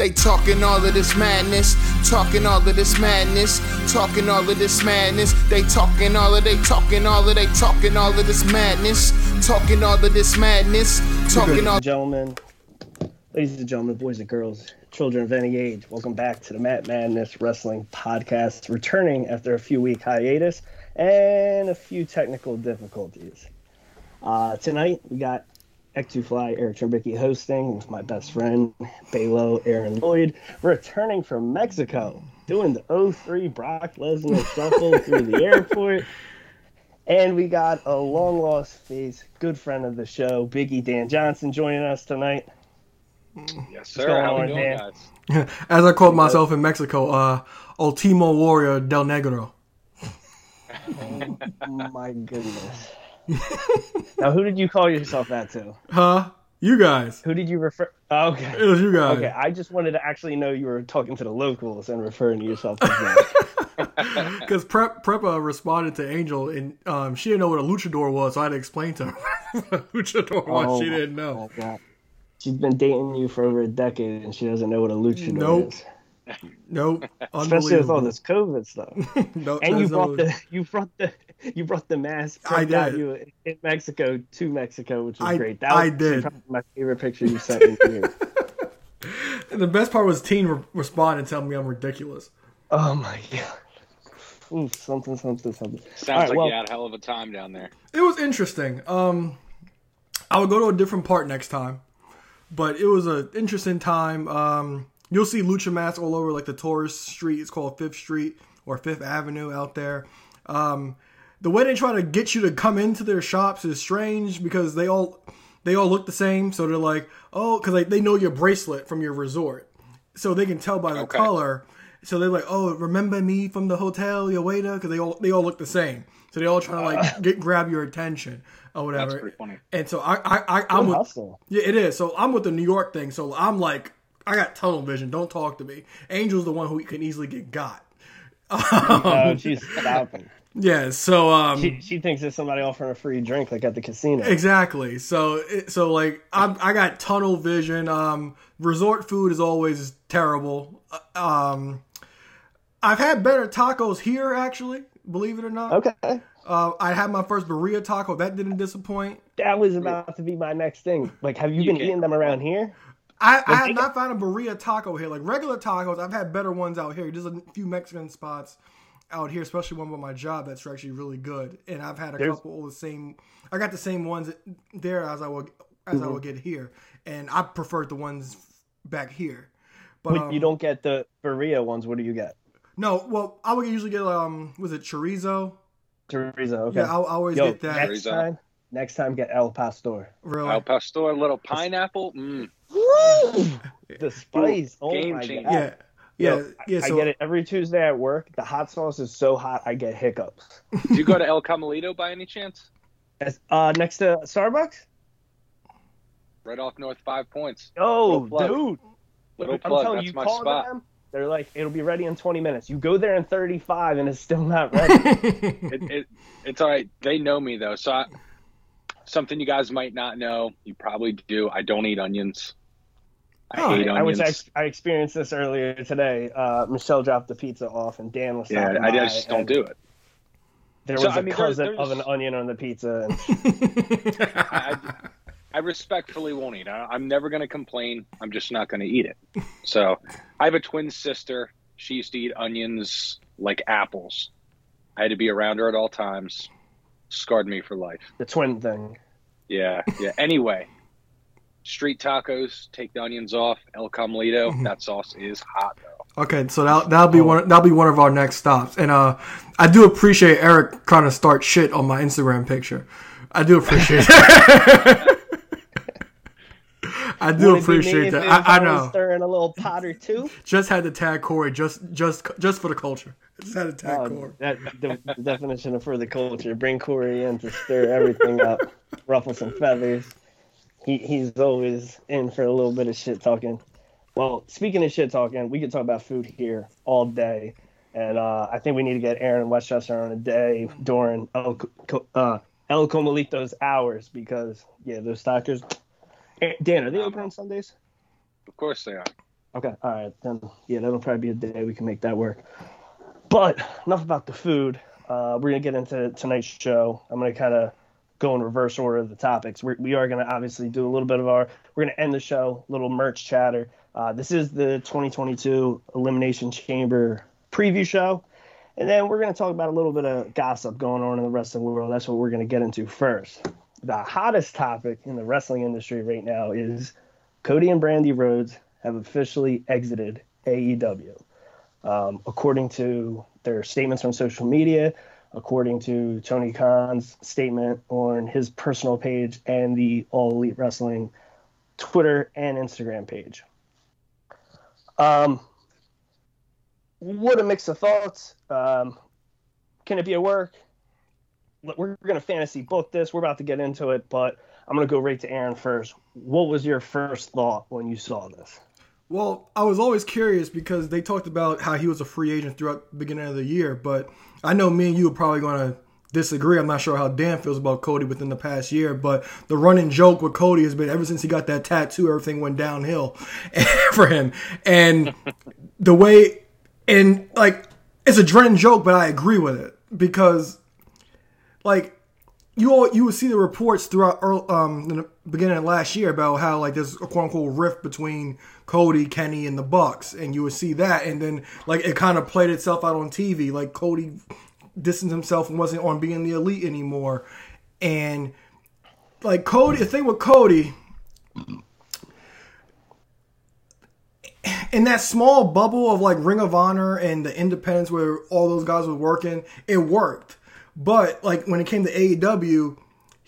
They talking all of this madness, talking all of this madness, talking all of this madness. They talking all of they talking all of they talking all of this madness, talking all of this madness, talking all. Gentlemen, ladies and gentlemen, boys and girls, children of any age, welcome back to the Matt Madness Wrestling Podcast, returning after a few week hiatus and a few technical difficulties. Uh, tonight we got X2 Fly, Eric Trembicki hosting with my best friend, Balo, Aaron Lloyd, returning from Mexico, doing the 03 Brock Lesnar shuffle through the airport. And we got a long lost face, good friend of the show, Biggie Dan Johnson, joining us tonight. Yes, sir. How going we doing, Dan? guys? As I called myself in Mexico, uh, Ultimo Warrior Del Negro. My goodness. Now, who did you call yourself that to? Huh? You guys. Who did you refer? oh, Okay. It was you guys. Okay, I just wanted to actually know you were talking to the locals and referring to yourself. Because Prep Prepa responded to Angel, and um, she didn't know what a luchador was, so I had to explain to her what a luchador was. Oh, she didn't know. She's been dating you for over a decade and she doesn't know what a luchador Nope. is. Nope. Especially with all this COVID stuff. No, And you brought the you brought the you brought the mask I print out did. you in Mexico to Mexico, which was I- great. That I was did. probably my favorite picture you sent me. here. And the best part was Teen re- respond and tell me I'm ridiculous. Oh my god. Ooh, something, something, something. Sounds All right, like well- you had a hell of a time down there. It was interesting. Um, I would go to a different part next time, but it was an interesting time. Um, you'll see lucha mats all over, like the tourist street. It's called Fifth Street or Fifth Avenue out there. Um, the way they try to get you to come into their shops is strange because they all they all look the same. So they're like, oh, because like, they know your bracelet from your resort, so they can tell by the Okay. color. So they're like, oh, remember me from the hotel, your waiter? Because they all they all look the same. So they all try to like uh. get grab your attention or whatever. That's pretty funny. And so I I, I I'm with hustle. yeah, it is. So I'm with the New York thing. So I'm like, I got tunnel vision. Don't talk to me. Angel's the one who can easily get got. Oh, she's stopping. Yeah. So um, She, she thinks there's somebody offering a free drink like at the casino. exactly. So so like I'm I got tunnel vision. Um, resort food is always terrible. Uh, Um, I've had better tacos here actually. Believe it or not. Okay. Uh, I had my first burrito taco. That didn't disappoint. That was about to be my next thing. Like, have you, You been can't eating them around here? I, I have not found a burrito taco here. Like regular tacos, I've had better ones out here. There's a few Mexican spots out here, especially one by my job that's actually really good. And I've had a There's- couple of the same. I got the same ones there as I will as Mm-hmm. I would get here, and I preferred the ones back here. But When um, you don't get the burrito ones, what do you get? no, well, I would usually get um, was it chorizo? Chorizo. Okay. Yeah, I, I always Yo, get that. next Chorizo. time, next time get El Pastor. really, Al pastor, a little pineapple. Mm. The spice. Oh Game my changer. god. yeah, yeah, Yo, yeah. I So get it every Tuesday at work. The hot sauce is so hot, I get hiccups. Do you go to El Camelito by any chance? As- Uh, next to Starbucks. Right off North Five Points. Oh, Little plug. dude. Little I'm telling That's you, my call spot. them. They're like, it'll be ready in 20 minutes. You go there in 35 and it's still not ready. It, it, it's all right. They know me though. So I, something you guys might not know, you probably do. I don't eat onions. I Oh, hate I wish onions. I, I experienced this earlier today. Uh, Michelle dropped the pizza off, and Dan was yeah, stopping I just don't do it. There So, was I a mean, cousin there's- of an onion on the pizza. And I, I, I respectfully won't eat. I, I'm never going to complain. I'm just not going to eat it. So I have a twin sister. She used to eat onions like apples. I had to be around her at all times. Scarred me for life. the twin thing. Yeah, yeah. Anyway, street tacos, take the onions off. El Camelito, that sauce is hot though. Okay, so that that'll be one that'll be one of our next stops. And uh I do appreciate Eric trying to start shit on my Instagram picture. I do appreciate that. I do Would it appreciate that. I, I know. Stirring a little pot or two. Just had to tag Corey just just just for the culture. Just had to tag Oh, Corey. that, the, the definition of for the culture. Bring Corey in to stir everything up, ruffle some feathers. He he's always in for a little bit of shit talking. Well, speaking of shit talking, we could talk about food here all day, and uh, I think we need to get Aaron Westchester on a day during El, uh, El Comalito's hours because yeah, those doctors. Eh, Dan, are they open on Sundays? Of course they are. Okay, all right, then yeah, that'll probably be a day we can make that work. But enough about the food. Uh, we're gonna get into tonight's show. I'm gonna kind of go in reverse order of the topics. We're, we are gonna obviously do a little bit of our. We're gonna end the show, little merch chatter. Uh, this is the 2022 Elimination Chamber preview show, and then we're gonna talk about a little bit of gossip going on in the wrestling world. That's what we're gonna get into first. The hottest topic in the wrestling industry right now is Cody and Brandi Rhodes have officially exited AEW. Um, according to their statements on social media, according to Tony Khan's statement on his personal page and the All Elite Wrestling Twitter and Instagram page. Um, what a mix of thoughts. Um, can it be a work? We're going to fantasy book this. We're about to get into it, but I'm going to go right to Aaron first. What was your first thought when you saw this? Well, I was always curious because they talked about how he was a free agent throughout the beginning of the year, but I know me and you are probably going to disagree. I'm not sure how Dan feels about Cody within the past year, but the running joke with Cody has been ever since he got that tattoo, everything went downhill for him. And the way, and like, it's a running joke, but I agree with it because, like, you all you would see the reports throughout early, um the beginning of last year about how like there's a quote unquote rift between Cody, Kenny, and the Bucks, and you would see that, and then like it kind of played itself out on TV, like Cody distanced himself and wasn't on being the elite anymore, and like Cody, the thing with Cody. In that small bubble of like Ring of Honor and the Independence where all those guys were working, it worked but like when it came to AEW,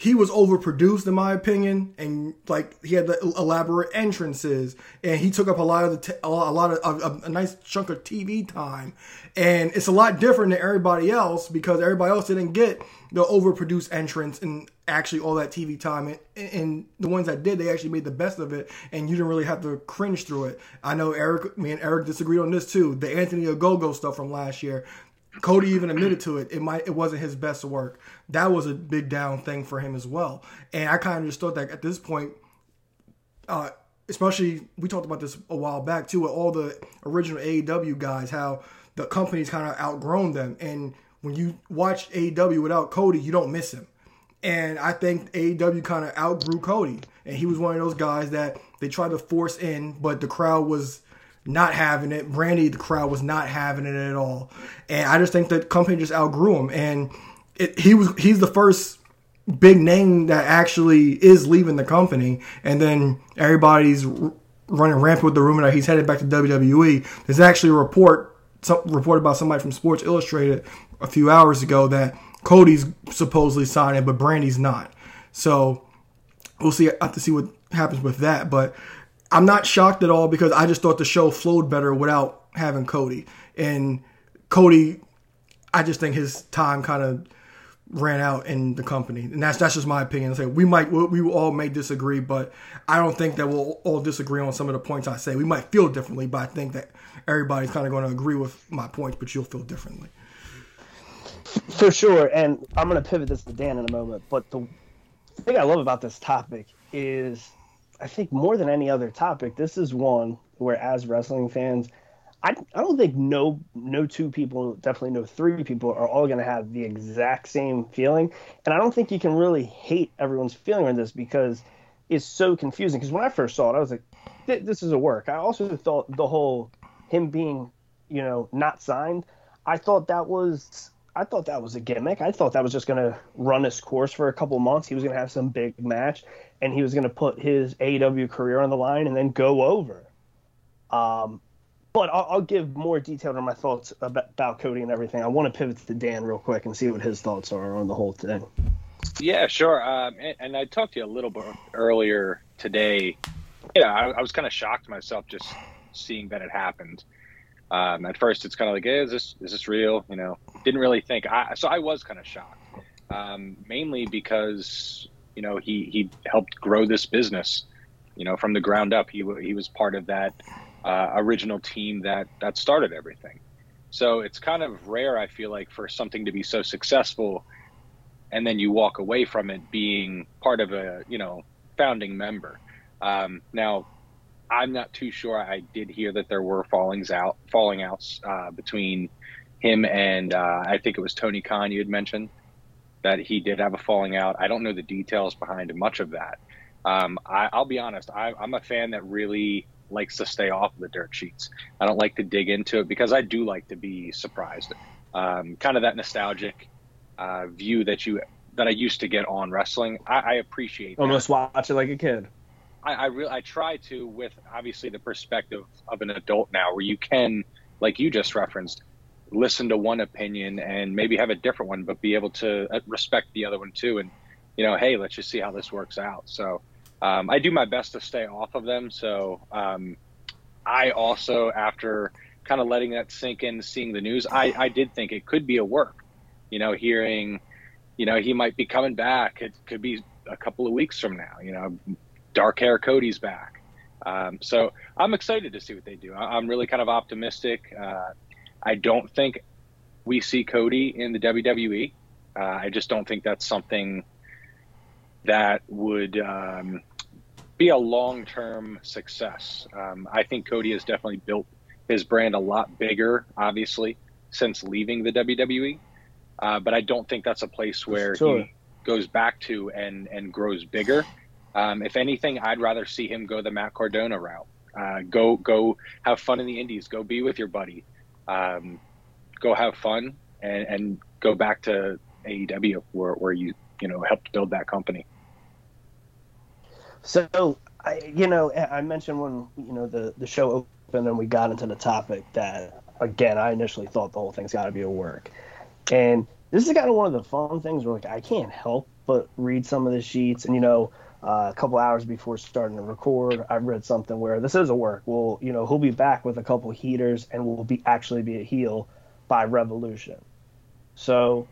he was overproduced in my opinion, and like he had the elaborate entrances, and he took up a lot of the t- a lot, of a, a, nice chunk of TV time, and it's a lot different than everybody else because everybody else didn't get the overproduced entrance and actually all that TV time, and, and the ones that did, they actually made the best of it, and you didn't really have to cringe through it. I know Eric, me and Eric disagreed on this too. The Anthony Ogogo stuff from last year, Cody even admitted to it. It might it wasn't his best work. That was a big down thing for him as well. And I kind of just thought that at this point, uh, especially we talked about this a while back too, with all the original AEW guys, how the company's kind of outgrown them. And when you watch AEW without Cody, you don't miss him. And I think AEW kind of outgrew Cody, and he was one of those guys that they tried to force in, but the crowd was not having it. Brandi, the crowd was not having it at all, and I just think that company just outgrew him. And it, he was he's the first big name that actually is leaving the company, and then everybody's running rampant with the rumor that he's headed back to WWE. There's actually a report some, reported by somebody from Sports Illustrated a few hours ago that Cody's supposedly signing, but Brandi's not. So we'll see. I have to see what happens with that, but I'm not shocked at all because I just thought the show flowed better without having Cody. And Cody, I just think his time kind of ran out in the company, and that's that's just my opinion. Say we might we, we all may disagree, but I don't think that we'll all disagree on some of the points I say. We might feel differently, but I think that everybody's kind of going to agree with my points, but you'll feel differently. For sure, and I'm going to pivot this to Dan in a moment. But the thing I love about this topic is I think more than any other topic, this is one where as wrestling fans, I, I don't think no no two people, definitely no three people are all going to have the exact same feeling, and I don't think you can really hate everyone's feeling on this because it's so confusing. Because when I first saw it, I was like, this is a work. I also thought the whole him being, you know, not signed, I thought that was I thought that was a gimmick. I thought that was just going to run its course for a couple months. He was going to have some big match, and he was going to put his aw career on the line and then go over. Um, but I'll, I'll, give more detail on my thoughts about, about, Cody and everything. I want to pivot to Dan real quick and see what his thoughts are on the whole thing. Yeah, sure. Um, and, and, I talked to you a little bit earlier today. Yeah, I, I was kind of shocked myself just seeing that it happened. Um, at first, it's kind of like, hey, is this is this real? You know, didn't really think. I, so I was kind of shocked, um, mainly because you know he he helped grow this business, you know, from the ground up. He he was part of that uh, original team that that started everything. So it's kind of rare, I feel like, for something to be so successful, and then you walk away from it being part of a you know founding member. Um, now, I'm not too sure. I did hear that there were fallings out, falling outs uh, between him and uh, I think it was Tony Khan. You had mentioned that he did have a falling out. I don't know the details behind much of that. Um, I, will be honest. I, I'm a fan that really likes to stay off of the dirt sheets. I don't like to dig into it because I do like to be surprised. Um, kind of that nostalgic uh, view that you that I used to get on wrestling. I, I appreciate. Almost that. watch it like a kid. I, I really I try to with obviously the perspective of an adult now, where you can, like you just referenced, listen to one opinion and maybe have a different one, but be able to uh, respect the other one too. And you know, hey, let's just see how this works out. So um, I do my best to stay off of them. So um, I also, after kind of letting that sink in, seeing the news, I, I did think it could be a work. You know, hearing, you know, he might be coming back. It could be a couple of weeks from now. You know, dark hair Cody's back. Um, so I'm excited to see what they do. I'm really kind of optimistic. Uh, I don't think we see Cody in the WWE. Uh, I just don't think that's something that would um, be a long term success. Um, I think Cody has definitely built his brand a lot bigger, obviously, since leaving the WWE. Uh, but I don't think that's a place where sure. he goes back to and, and grows bigger. Um, if anything, I'd rather see him go the Matt Cardona route. Uh, go go have fun in the Indies. Go be with your buddy. Um, go have fun and, and go back to AEW where, where you you know helped build that company. So, I, you know, I mentioned when you know the the show opened and we got into the topic that again, I initially thought the whole thing's got to be a work, and this is kind of one of the fun things where like I can't help but read some of the sheets, and you know. Uh, a couple hours before starting to record, I read something where this is a work. Well, you know, he'll be back with a couple heaters and will be actually be a heel by Revolution. So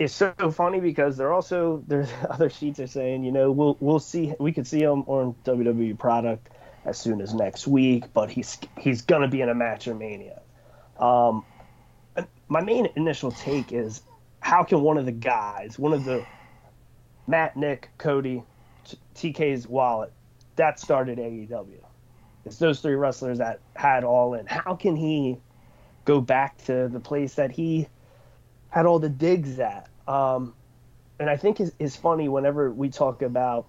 it's so funny because they're also there's other sheets are saying you know we'll we'll see we could see him on WWE product as soon as next week, but he's he's gonna be in a match in Mania. Um, my main initial take is how can one of the guys, one of the Matt, Nick, Cody, TK's wallet, that started AEW. It's those three wrestlers that had all in. How can he go back to the place that he had all the digs at? Um, and I think is is funny whenever we talk about,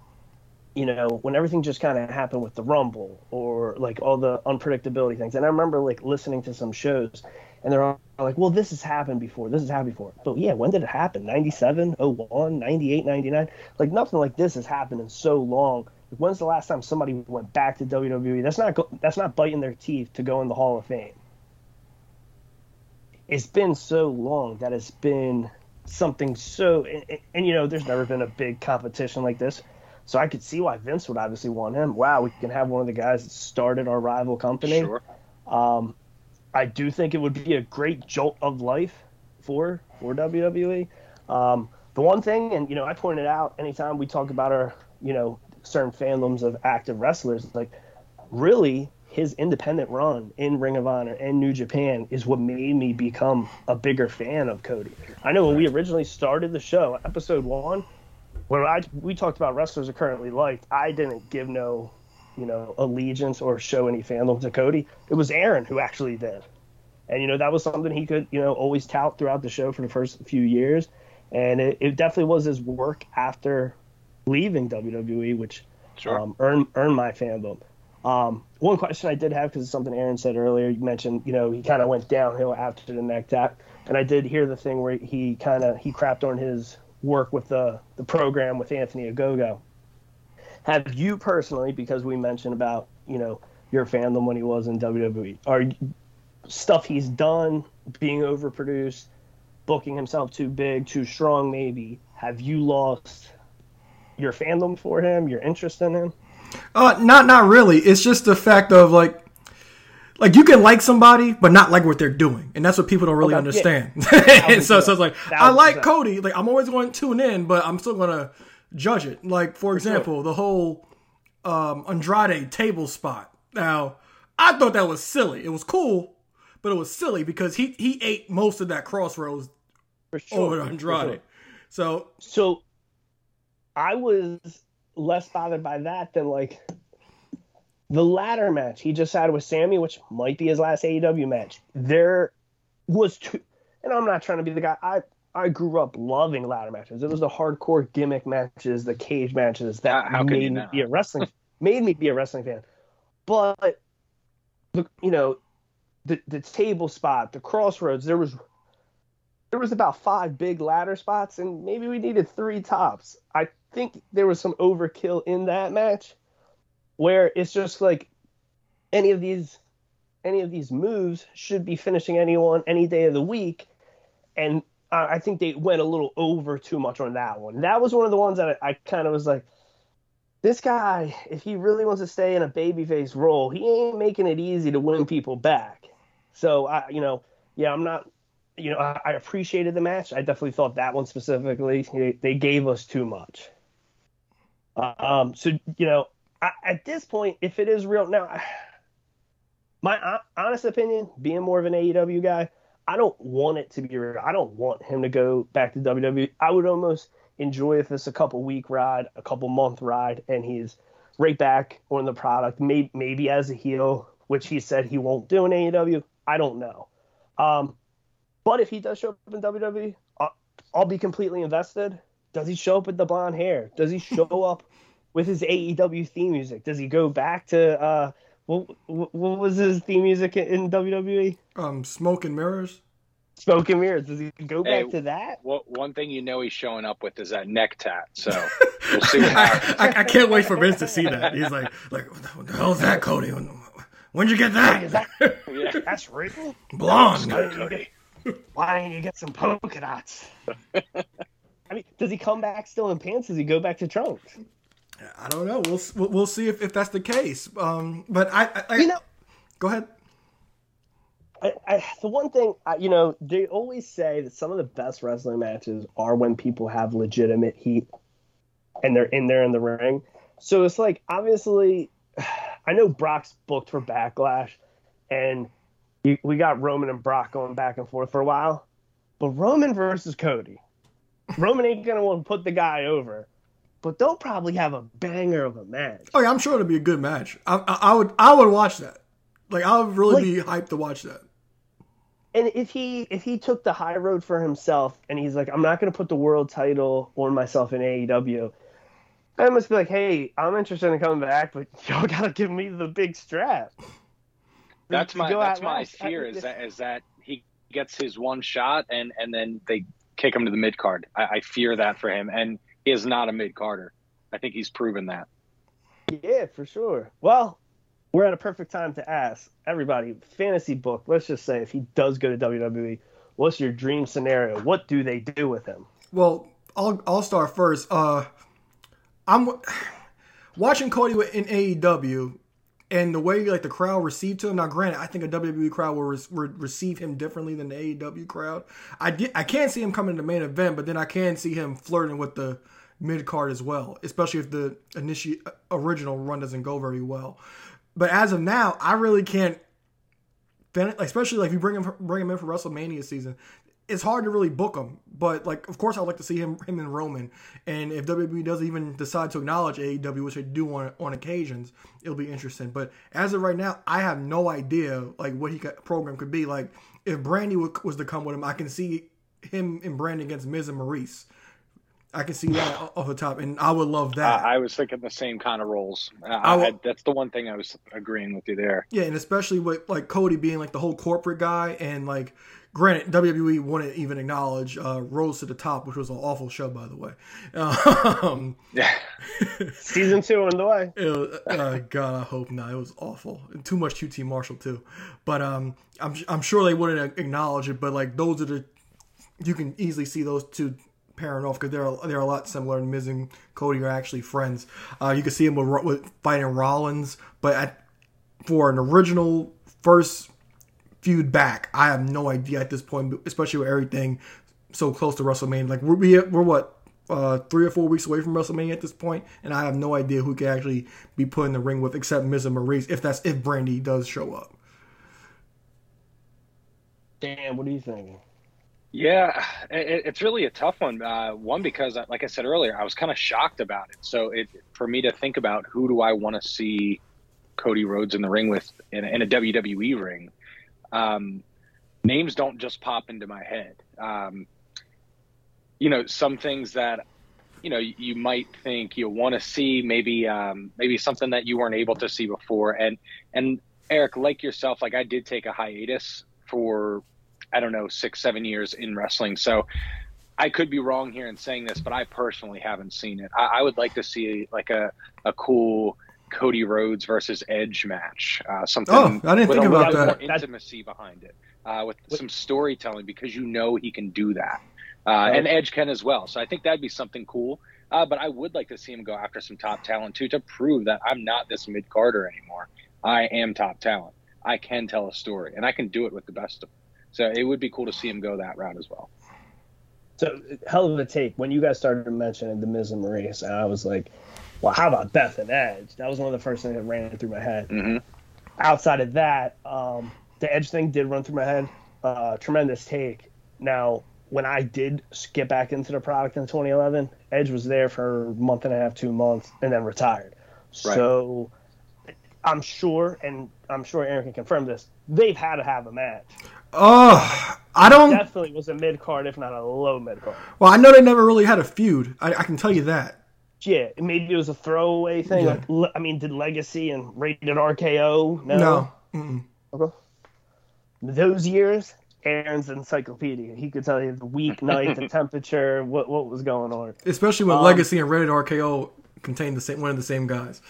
you know, when everything just kind of happened with the Rumble or like all the unpredictability things. And I remember like listening to some shows, and they're all like, "Well, this has happened before. This has happened before." But yeah, when did it happen? 97, 01, 98, 99? Like nothing like this has happened in so long. when's the last time somebody went back to WWE? That's not that's not biting their teeth to go in the Hall of Fame. It's been so long that it's been something so and, and, you know there's never been a big competition like this. So i could see why vince would obviously want him. Wow we can have one of the guys that started our rival company. Sure. um, i do think it would be a great jolt of life for for wwe um, the one thing and you know i pointed out anytime we talk about our you know certain fandoms of active wrestlers like really his independent run in Ring of Honor and New Japan is what made me become a bigger fan of Cody. I know when we originally started the show, episode one, when I we talked about wrestlers are currently liked, I didn't give no, you know, allegiance or show any fandom to Cody. It was Aaron who actually did. And you know, that was something he could, you know, always tout throughout the show for the first few years. And it, it definitely was his work after leaving WWE, which sure. um, earned earned my fandom. Um, one question I did have because it's something Aaron said earlier. You mentioned, you know, he kind of went downhill after the neck tap, and I did hear the thing where he kind of he crapped on his work with the the program with Anthony Ogogo. Have you personally, because we mentioned about you know your fandom when he was in WWE, are stuff he's done being overproduced, booking himself too big, too strong, maybe? Have you lost your fandom for him, your interest in him? Uh, not not really. It's just the fact of like, like you can like somebody, but not like what they're doing, and that's what people don't really okay, understand. Yeah. so, so it's like I like Cody. Like I'm always going to tune in, but I'm still going to judge it. Like for example, sure. the whole um, Andrade table spot. Now, I thought that was silly. It was cool, but it was silly because he he ate most of that crossroads for sure, over Andrade. Sure. So so I was less bothered by that than like the ladder match he just had with Sammy, which might be his last AEW match, there was two. And I'm not trying to be the guy. I I grew up loving ladder matches. It was the hardcore gimmick matches, the cage matches that How- made me be a wrestling made me be a wrestling fan. But the you know the the table spot, the crossroads, there was there was about five big ladder spots, and maybe we needed three tops. I think there was some overkill in that match, where it's just like any of these any of these moves should be finishing anyone any day of the week, and I think they went a little over too much on that one. That was one of the ones that I, I kind of was like, this guy, if he really wants to stay in a babyface role, he ain't making it easy to win people back. So I, you know, yeah, I'm not, you know, I, I appreciated the match. I definitely thought that one specifically, they, they gave us too much. Um, so you know, I, at this point, if it is real now, my hon- honest opinion, being more of an AEW guy, I don't want it to be real. I don't want him to go back to WWE. I would almost enjoy if it's a couple week ride, a couple month ride, and he's right back on the product, maybe maybe as a heel, which he said he won't do in AEW. I don't know. Um, but if he does show up in WWE, I'll, I'll be completely invested. Does he show up with the blonde hair? Does he show up with his AEW theme music? Does he go back to uh, what, what what was his theme music in, in WWE? Um, smoke and mirrors. Smoke and Mirrors. Does he go back to that? What one thing you know he's showing up with is that neck tat. So we'll see what. I, I, I can't wait for Vince to see that. He's like, like, what the hell's that, Cody? When'd you get Is that? that Yeah. that's real? Blonde. Why didn't, you why didn't you get some polka dots? I mean, does he come back still in pants? Does he go back to trunks? I don't know. We'll we'll- see if, if that's the case. Um, but I, I, I You know, go ahead. I, I, the one thing, I, you know, they always say that some of the best wrestling matches are when people have legitimate heat and they're in there in the ring. So it's like, obviously, I know Brock's booked for Backlash, and you, we got Roman and Brock going back and forth for a while. But Roman versus Cody, Roman ain't gonna want to put the guy over, but they'll probably have a banger of a match. Oh yeah, I'm sure it'll be a good match. I, I, I would I would watch that. Like I would really be hyped to watch that. and if he if he took the high road for himself and he's like i'm not going to put the world title on myself in aew i must be like hey i'm interested in coming back but y'all gotta give me the big strap That's my that's out my last. I- fear is that is that he gets his one shot and and then they kick him to the mid card. I, I fear that for him, and he is not a mid carder. I think he's proven that. yeah for sure well we're at a perfect time to ask everybody fantasy book let's just say if he does go to wwe what's your dream scenario what do they do with him Well, I'll I'll start first. Uh, I'm watching Cody in AEW, and the way like the crowd received him. Now, granted, I think a WWE crowd will, re- receive him differently than the AEW crowd. I did, I can't see him coming to the main event, but then I can see him flirting with the mid card as well, especially if the initial original run doesn't go very well. But as of now, I really can't. Especially like if you bring him bring him in for WrestleMania season, it's hard to really book him. But like, of course, I'd like to see him him and Roman. And if WWE doesn't even decide to acknowledge AEW, which they do on on occasions, it'll be interesting. But as of right now, I have no idea like what he got, program could be. Like if Brandi wa- was to come with him, I can see him and Brandi against Miz and Maryse. I can see that off the top, and I would love Uh, that. I was thinking the same kind of roles. Uh, I, that's the one thing I was agreeing with you there. Yeah, and especially with like Cody being like the whole corporate guy, and like, granted, WWE wouldn't even acknowledge uh, Rhodes to the Top, which was an awful show, by the way. Um, Yeah, season two on the way it was, uh, God, I hope not. It was awful. And too much QT Marshall too, but um, I'm I'm sure they wouldn't acknowledge it. But like, those are the you can easily see those two pairing off because they're they're a lot similar. And Miz and Cody are actually friends. Uh, you can see him with, with fighting Rollins, but at, for an original first feud back, I have no idea at this point, especially with everything so close to WrestleMania. Like we're we, we're what uh, three or four weeks away from WrestleMania at this point, and I have no idea who could actually be put in the ring with except Miz and Maryse, if that's if Brandi does show up. Dan, what are you thinking yeah, it, it's really a tough one. Uh, one because, like I said earlier, I was kind of shocked about it. So it for me to think about who do I want to see Cody Rhodes in the ring with in, in a WWE ring, um, names don't just pop into my head. Um, you know, some things that you know you might think you want to see, maybe um, maybe something that you weren't able to see before. And and Eric, like yourself, like I did take a hiatus for I don't know six seven years in wrestling, so. I could be wrong here in saying this, but I personally haven't seen it. I, I would like to see like a, a cool Cody Rhodes versus Edge match. Uh, something Oh, I didn't with think a about that. more intimacy behind it, uh, with some storytelling because you know he can do that, uh, and Edge can as well. So I think that'd be something cool. Uh, but I would like to see him go after some top talent too to prove that I'm not this mid Carter anymore. I am top talent. I can tell a story, and I can do it with the best of them. So it would be cool to see him go that route as well. So hell of a take. When you guys started mentioning the Miz and Maryse, I was like, well, how about Beth and Edge? That was one of the first things that ran through my head. hmm Outside of that, um, the Edge thing did run through my head. Uh, tremendous take. Now, when I did get back into the product in 2011, Edge was there for a month and a half, two months, and then retired. Right. So I'm sure, and I'm sure Aaron can confirm this, they've had to have a match. Oh, I don't. Definitely was a mid card, if not a low mid card. Well, I know they never really had a feud. I, I can tell you that. Yeah, maybe it was a throwaway thing. Yeah. Like, I mean, did Legacy and rated RKO? No. No. Mm-mm. Okay. Those years, Aaron's encyclopedia. He could tell you the week, night, the temperature, what what was going on. Especially when Um, Legacy and Rated RKO contained the same one of the same guys.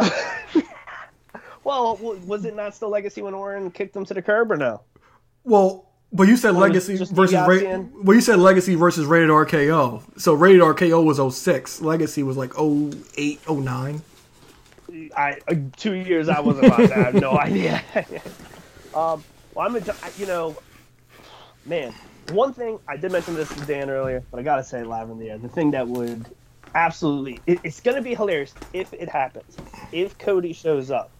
Well, was it not still Legacy when Orton kicked them to the curb or no? Well, but you said Legacy versus Ra- well, you said Legacy versus Rated RKO. So Rated RKO was 06. Legacy was like 08, 09. I uh, two years I wasn't about that. I have no idea. um, well, I'm a, you know, man. One thing I did mention this to Dan earlier, but I gotta say it live in the air. The thing that would absolutely, it, it's gonna be hilarious if it happens. If Cody shows up,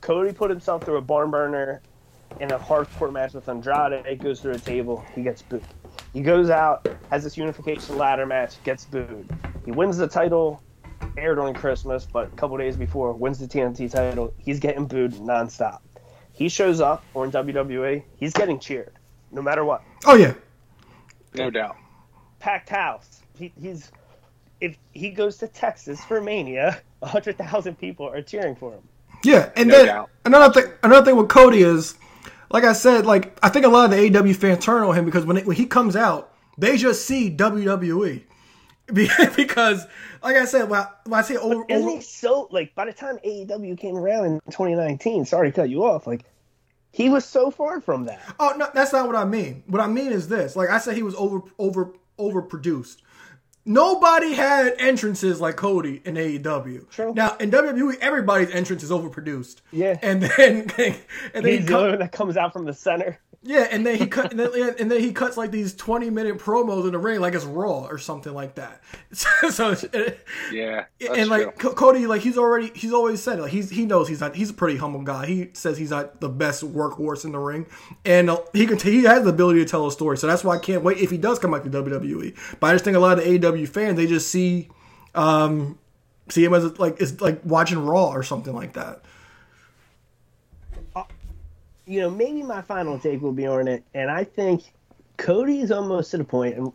Cody put himself through a barn burner in a hardcore match with Andrade. It goes through a table. He gets booed. He goes out, has this unification ladder match, gets booed. He wins the title, aired on Christmas, but a couple days before, wins the TNT title. He's getting booed nonstop. He shows up on WWE. He's getting cheered, no matter what. Oh yeah. No doubt. Packed house. He, he's if he goes to Texas for Mania, hundred thousand people are cheering for him. Yeah, and No then doubt. another thing, another thing with Cody is, like I said, like I think a lot of the AEW fans turn on him because when it, when he comes out, they just see WWE because, like I said, when I, when I say over, Isn't over he so like by the time AEW came around in 2019? Sorry to cut you off. Like he was so far from that. oh no, that's not what I mean. What I mean is this: like I said, he was over over overproduced. Nobody had entrances like Cody in AEW. True. Now in WWE, everybody's entrance is overproduced. Yeah. and then and then he He's the one that comes out from the center. Yeah, and then he cut, and then, and then he cuts like these twenty minute promos in the ring, like it's Raw or something like that. So, Yeah. And like true. Co- Cody, like he's already, he's always said, like he's he knows he's not, he's a pretty humble guy. He says he's not the best workhorse in the ring, and uh, he can, he has the ability to tell a story. So that's why I can't wait if he does come back to WWE. But I just think a lot of the AEW fans they just see, um, see him as like it's like watching Raw or something like that. You know, maybe my final take will be on it, and I think Cody is almost to the point, and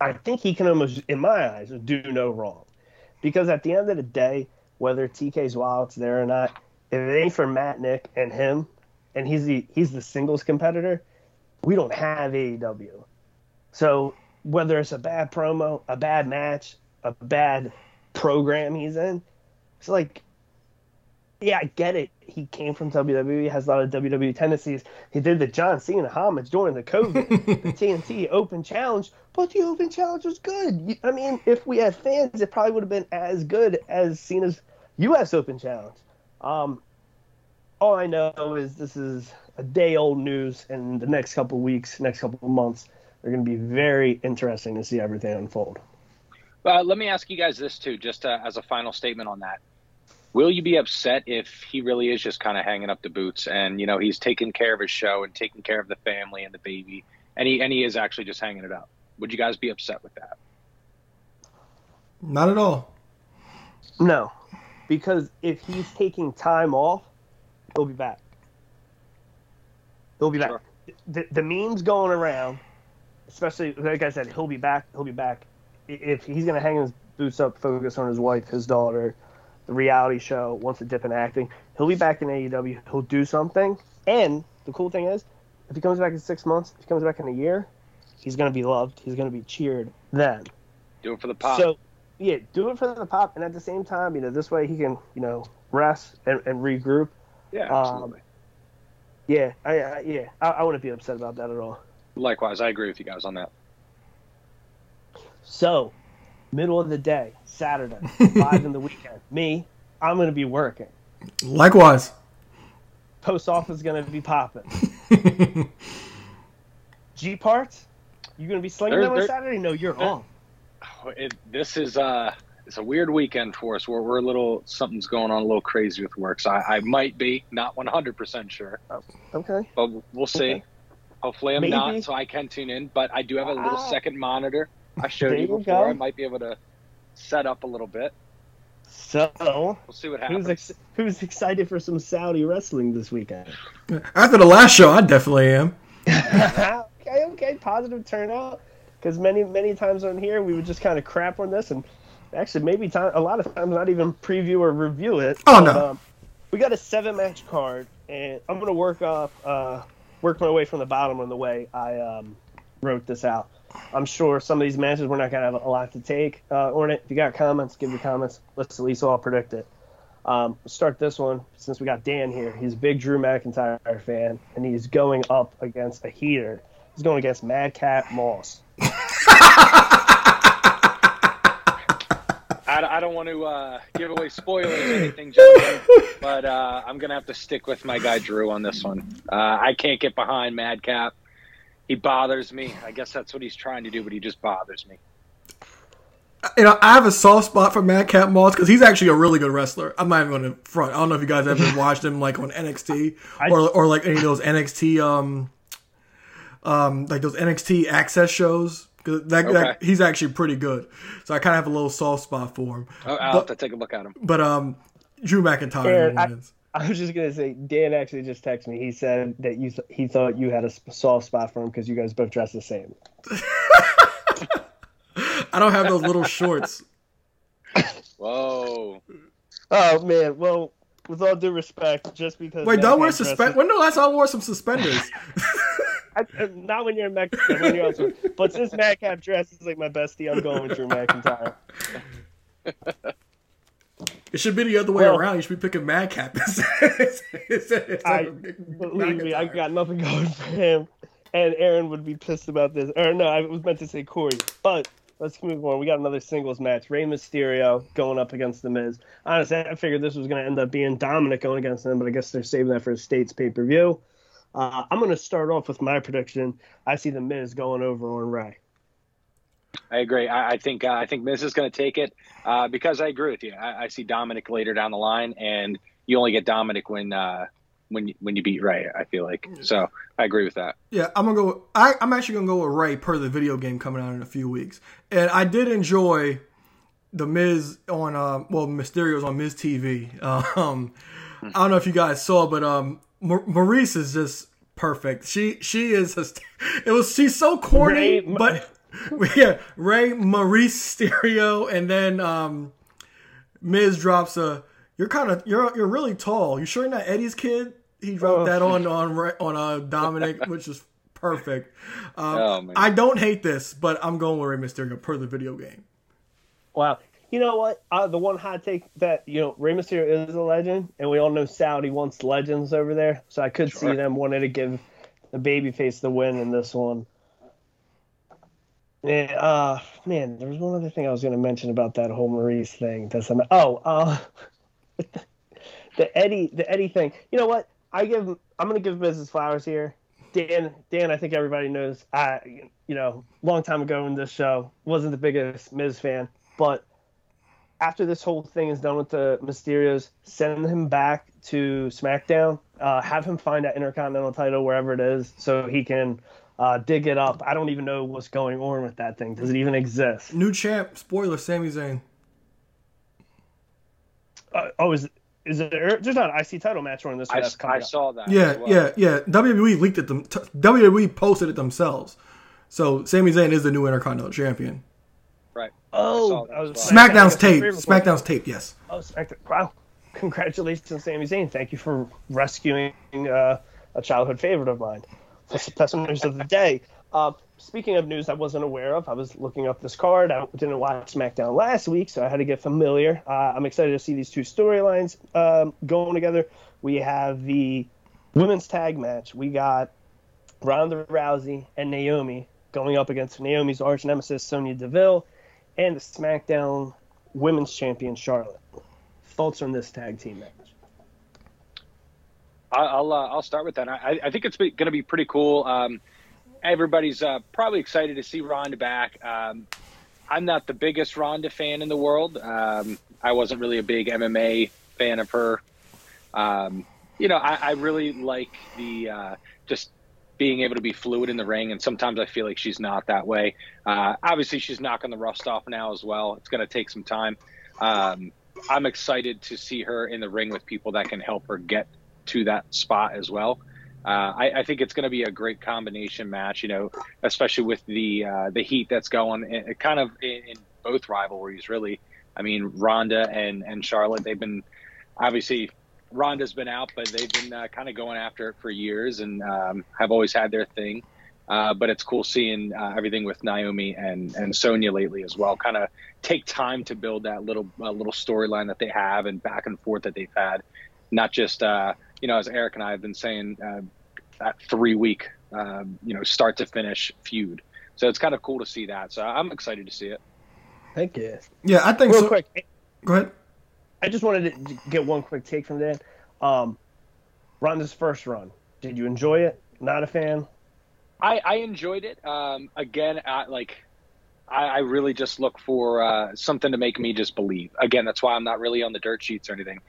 I think he can almost, in my eyes, do no wrong, because at the end of the day, whether TK's Wild's there or not, if it ain't for Matt, Nick, and him, and he's the he's the singles competitor, we don't have AEW. So whether it's a bad promo, a bad match, a bad program he's in, it's like yeah, I get it. He came from WWE, has a lot of WWE tendencies. He did the John Cena homage during the COVID, the TNT Open Challenge, but the Open Challenge was good. I mean, if we had fans, it probably would have been as good as Cena's U.S. Open Challenge. Um, all I know is this is a day old news, and the next couple weeks, next couple months, they're going to be very interesting to see everything unfold. Uh, let me ask you guys this too, just uh, as a final statement on that. Will you be upset if he really is just kind of hanging up the boots and you know he's taking care of his show and taking care of the family and the baby, and he and he is actually just hanging it up? Would you guys be upset with that? Not at all. No, because if he's taking time off, he'll be back. He'll be Sure. back. The, the memes going around, especially like I said, he'll be back. He'll be back. If he's gonna hang his boots up, focus on his wife, his daughter, the reality show, wants to dip in acting, he'll be back in AEW. He'll do something. And the cool thing is, if he comes back in six months, if he comes back in a year, he's gonna be loved. He's gonna be cheered then. Do it for the pop. So, yeah, do it for the pop, and at the same time, you know, this way he can, you know, rest and, and regroup. yeah, um, absolutely. Yeah, I, I yeah, I, I wouldn't be upset about that at all. Likewise, I agree with you guys on that. So, middle of the day, Saturday, five in the weekend. Me, I'm gonna be working. Likewise. Post office is gonna be popping. G parts, you gonna be slinging There- them on there- Saturday? No, you're there- off. It, this is uh, it's a weird weekend for us. We're, we're a little something's going on a little crazy with work, so I, I might be not 100 percent sure, Okay. but we'll see. Okay. Hopefully, I'm Maybe. not, so I can tune in. But I do have a little Ah. second monitor. I showed There you you before. go. I might be able to set up a little bit. So, We'll see what happens. who's ex- who's excited for some Saudi wrestling this weekend? After the last show, I definitely am. okay, okay, positive turnout. Because many, many times on here, we would just kind of crap on this, and actually, maybe time, a lot of times, not even preview or review it. Oh, But, no. Um, we got a seven match card, and I'm gonna work off, uh, work my way from the bottom on the way I um, wrote this out. I'm sure some of these matches we're not gonna have a lot to take uh. If you got comments, give your comments. Let's at least all predict it. Um, start this one since we got Dan here. He's a big Drew McIntyre fan, and he's going up against a heater. He's going against Madcap Moss. I, I don't want to uh, give away spoilers or anything, gentlemen, but uh, I'm gonna have to stick with my guy Drew on this one. Uh, I can't get behind Madcap. He bothers me. I guess that's what he's trying to do, but he just bothers me. You know, I have a soft spot for Madcap Moss because he's actually a really good wrestler. I'm not even going to front. I don't know if you guys ever watched him like on NXT I- or or like any of those NXT um um like those NXT Access shows. 'Cause That, that Okay. he's actually pretty good. So I kind of have a little soft spot for him. Oh, I'll have to take a look at him. But um, Drew McIntyre Aaron, I- wins. I was just gonna say, Dan actually just texted me. He said that you th- he thought you had a soft spot for him because you guys both dress the same. I don't have those little shorts. Whoa. Oh man, well, with all due respect, just because Wait, don't wear Madcap suspend. When the last time I wore some suspenders? I, uh, not when you're in Mexico, when you're elsewhere. But since Madcap dresses like my bestie, I'm going with Drew McIntyre. It should be the other way Well- around. You should be picking Madcap. I believe me, I got nothing going for him. And Aaron would be pissed about this. Or no, I was meant to say Corey. But let's move on. We got another singles match. Rey Mysterio going up against The Miz. Honestly, I figured this was going to end up being Dominic going against him, but I guess they're saving that for a States pay per view. Uh, I'm going to start off with my prediction. I see The Miz going over on Rey. I agree. I, I think uh, I think Miz is going to take it uh, because I agree with you. I, I see Dominic later down the line, and you only get Dominic when uh, when you, when you beat Rey. I feel like so. I agree with that. Yeah, I'm gonna go. I, I'm actually gonna go with Rey per the video game coming out in a few weeks, and I did enjoy the Miz on uh, well Mysterio's on Miz TV. Um, I don't know if you guys saw, but um, Mar- Maryse is just perfect. She she is. Just, it was she's so corny, Rey Ma- but yeah, Rey Maurice Stereo, and then um, Miz drops a. You're kind of you're you're really tall. You sure you're not Eddie's kid? He dropped Oh. that on on Ra- on uh, Dominic, which is perfect. Um, Oh. I don't hate this, but I'm going with Rey Mysterio per the video game. Wow. You know what? Uh, the one hot take that, you know, Rey Mysterio is a legend, and we all know Saudi wants legends over there. So I could see them wanting to give the babyface the win in this one. Yeah, uh, man, there was one other thing I was going to mention about that whole Maryse thing. That's an, oh, uh, the Eddie, the Eddie thing. You know what? I give, I'm going to give Mrs. Flowers here. Dan, Dan, I think everybody knows. I, you know, long time ago in this show, wasn't the biggest Miz fan, but after this whole thing is done with the Mysterios, send him back to SmackDown. Uh, have him find that Intercontinental title wherever it is, so he can uh, dig it up. I don't even know what's going on with that thing. Does it even exist? New champ, spoiler, Sami Zayn. Uh, oh, is is it? There's not an IC title match on this. I, that's I up. saw that. Yeah, well. yeah, yeah. WWE leaked it. Them, t- WWE posted it themselves. So Sami Zayn is the new Intercontinental Champion. Right. Oh, saw I well. SmackDown's was tape. SmackDown's tape. Yes. Oh, SmackDown. Wow. Congratulations, Sami Zayn. Thank you for rescuing uh, a childhood favorite of mine. That's, the news of the day. Um, speaking of news I wasn't aware of, I was looking up this card. I didn't watch SmackDown last week, so I had to get familiar. Uh, I'm excited to see these two storylines um, going together. We have the women's tag match. We got Ronda Rousey and Naomi going up against Naomi's arch nemesis, Sonya Deville, and the SmackDown Women's Champion, Charlotte. Thoughts on this tag team match? I'll uh, I'll start with that. I, I think it's going to be pretty cool. Um, everybody's uh, probably excited to see Ronda back. Um, I'm not the biggest Ronda fan in the world. Um, I wasn't really a big MMA fan of her. Um, you know, I, I really like the uh, just being able to be fluid in the ring, and sometimes I feel like she's not that way. Uh, obviously, she's knocking the rust off now as well. It's going to take some time. Um, I'm excited to see her in the ring with people that can help her get to that spot as well. Uh, I, I think it's going to be a great combination match, you know, especially with the uh, the heat that's going, in, kind of in, in both rivalries, really. I mean, Ronda and and Charlotte, they've been obviously Ronda's been out, but they've been uh, kind of going after it for years and um, have always had their thing. Uh, but it's cool seeing uh, everything with Naomi and and Sonya lately as well. Kind of take time to build that little uh, little storyline that they have and back and forth that they've had, not just you know as Eric and I have been saying uh, that three week um, you know start to finish feud. So it's kind of cool to see that. So I'm excited to see it. Thank you. Yeah, I think Real so. quick, Go ahead. I just wanted to get one quick take from Dan. Um, Ronda's first run. Did you enjoy it? Not a fan. I, I enjoyed it. Um, again, I, like I, I really just look for uh, something to make me just believe. Again, that's why I'm not really on the dirt sheets or anything.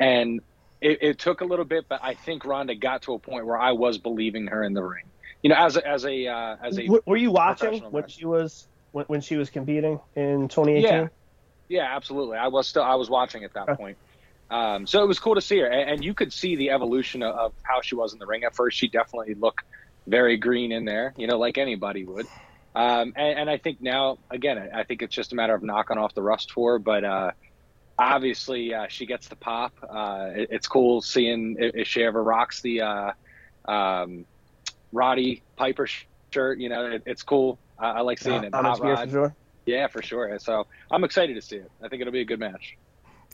And it, it took a little bit, but I think Ronda got to a point where I was believing her in the ring. You know, as a, as a uh, as a Were you watching when she was when, when she was competing in 2018? Yeah. Yeah, absolutely. I was still I was watching at that Okay. point. Um, so it was cool to see her, and, and you could see the evolution of, of how she was in the ring. At first, she definitely looked very green in there, you know, like anybody would. Um, and, and I think now, again, I I think it's just a matter of knocking off the rust for her. But uh, obviously, uh, she gets the pop. Uh, it, it's cool seeing if, if she ever rocks the uh, um, Roddy Piper sh- shirt. You know, it, it's cool. I, I like seeing it. Hot Rod. for sure. Yeah, for sure. So I'm excited to see it. I think it'll be a good match.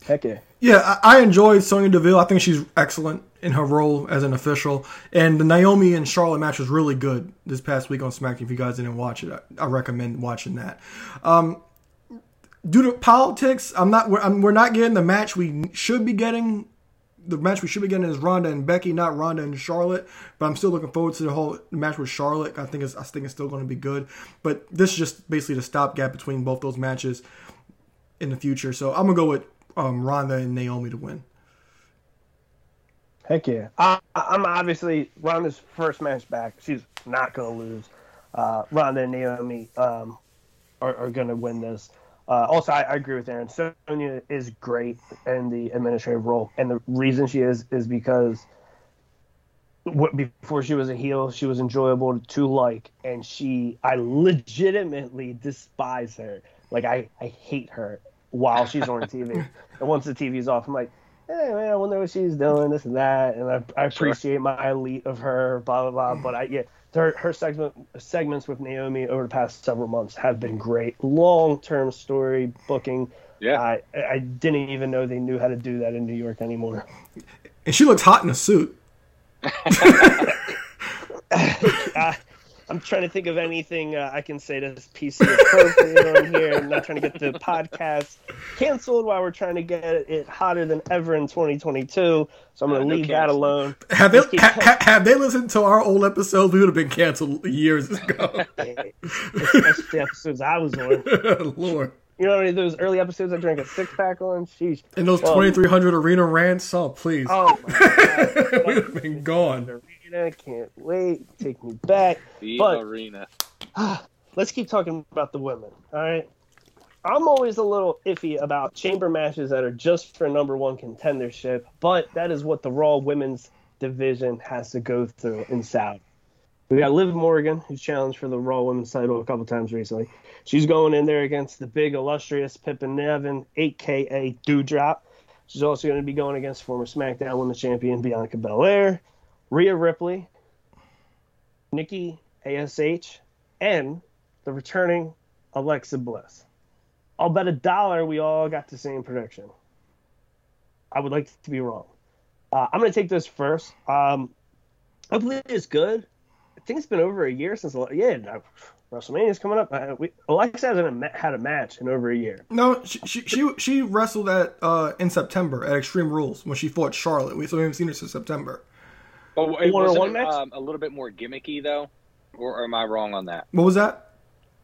Heck yeah. Yeah, I, I enjoyed Sonya Deville. I think she's excellent in her role as an official. And the Naomi and Charlotte match was really good this past week on SmackDown. If you guys didn't watch it, I, I recommend watching that. Um, due to politics, I'm not. We're, I'm, we're not getting the match we should be getting. The match we should be getting is Ronda and Becky, not Ronda and Charlotte. But I'm still looking forward to the whole match with Charlotte. I think it's, I think it's still going to be good. But this is just basically the stopgap between both those matches in the future. So I'm gonna go with um, Ronda and Naomi to win. Heck yeah. I, I'm obviously Ronda's first match back. She's not to lose. Uh, Ronda and Naomi um, are, are to win this. Uh, also, I, I agree with Aaron. Sonya is great in the administrative role, and the reason she is is because what, before she was a heel, she was enjoyable to like, and she I legitimately despise her. Like I, I hate her while she's on TV, and once the TV's off, I'm like, hey man, I wonder what she's doing, this and that, and I, I Sure. appreciate my elite of her, blah blah blah. But I yeah, her her segment segments with Naomi over the past several months have been great. Long term story booking. Yeah. I I didn't even know they knew how to do that in New York anymore. And she looks hot in a suit. I, I'm trying to think of anything uh, I can say that's PC appropriate on here. I'm not trying to get the podcast canceled while we're trying to get it hotter than ever in 2022. So I'm going Uh, to no leave that alone. Have they keep- ha, ha- have they listened to our old episodes? We would have been canceled years ago. Especially the episodes I was on. Lord. You know, any of those early episodes I drank a six pack on? Sheesh. And those Well, 2300 arena rants, oh please, Oh my god. we would have been gone. Arena, can't wait. Take me back. The But- arena. Let's keep talking about the women. All right. I'm always a little iffy about chamber matches that are just for number one contendership, but that is what the Raw women's division has to go through in Saudi. We got Liv Morgan, who's challenged for the Raw Women's title a couple times recently. She's going in there against the big, illustrious Piper Niven, aka Doudrop. She's also going to be going against former SmackDown Women's Champion Bianca Belair, Rhea Ripley, Nikki ASH, and the returning Alexa Bliss. I'll bet a dollar we all got the same prediction. I would like to be wrong. Uh, I'm going to take this first. Um, I believe it's good. I think it's been over a year since yeah WrestleMania's coming up. Uh, we, Alexa hasn't had a match in over a year. No, she she she, she wrestled at uh, in September at Extreme Rules when she fought Charlotte. We haven't seen her since September. But it wasn't um, a little bit more gimmicky though, or, or am I wrong on that? What was that?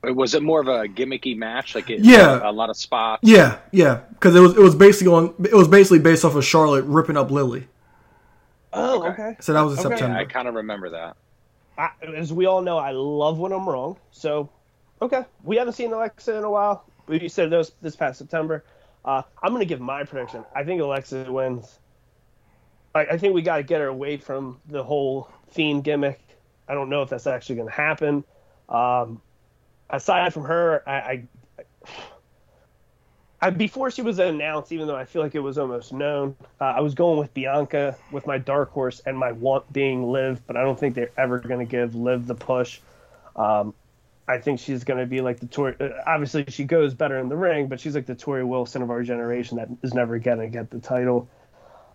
Was it more of a gimmicky match? Like it, yeah, a lot of spots. Yeah, yeah, because it was it was basically on it was basically based off of Charlotte ripping up Lily. Oh, okay. okay. So that was in okay. September. I kind of remember that. I, as we all know, I love when I'm wrong. So, okay, we haven't seen Alexa in a while. We said those this past September. Uh, I'm going to give my prediction. I think Alexa wins. I, I think we got to get her away from the whole theme gimmick. I don't know if that's actually going to happen. Um, aside from her, I, I, I, before she was announced, even though I feel like it was almost known, uh, I was going with Bianca with my dark horse and my want being Liv, but I don't think they're ever going to give Liv the push. Um, I think she's going to be like the Torrie. Uh, obviously, she goes better in the ring, but she's like the Torrie Wilson of our generation that is never going to get the title.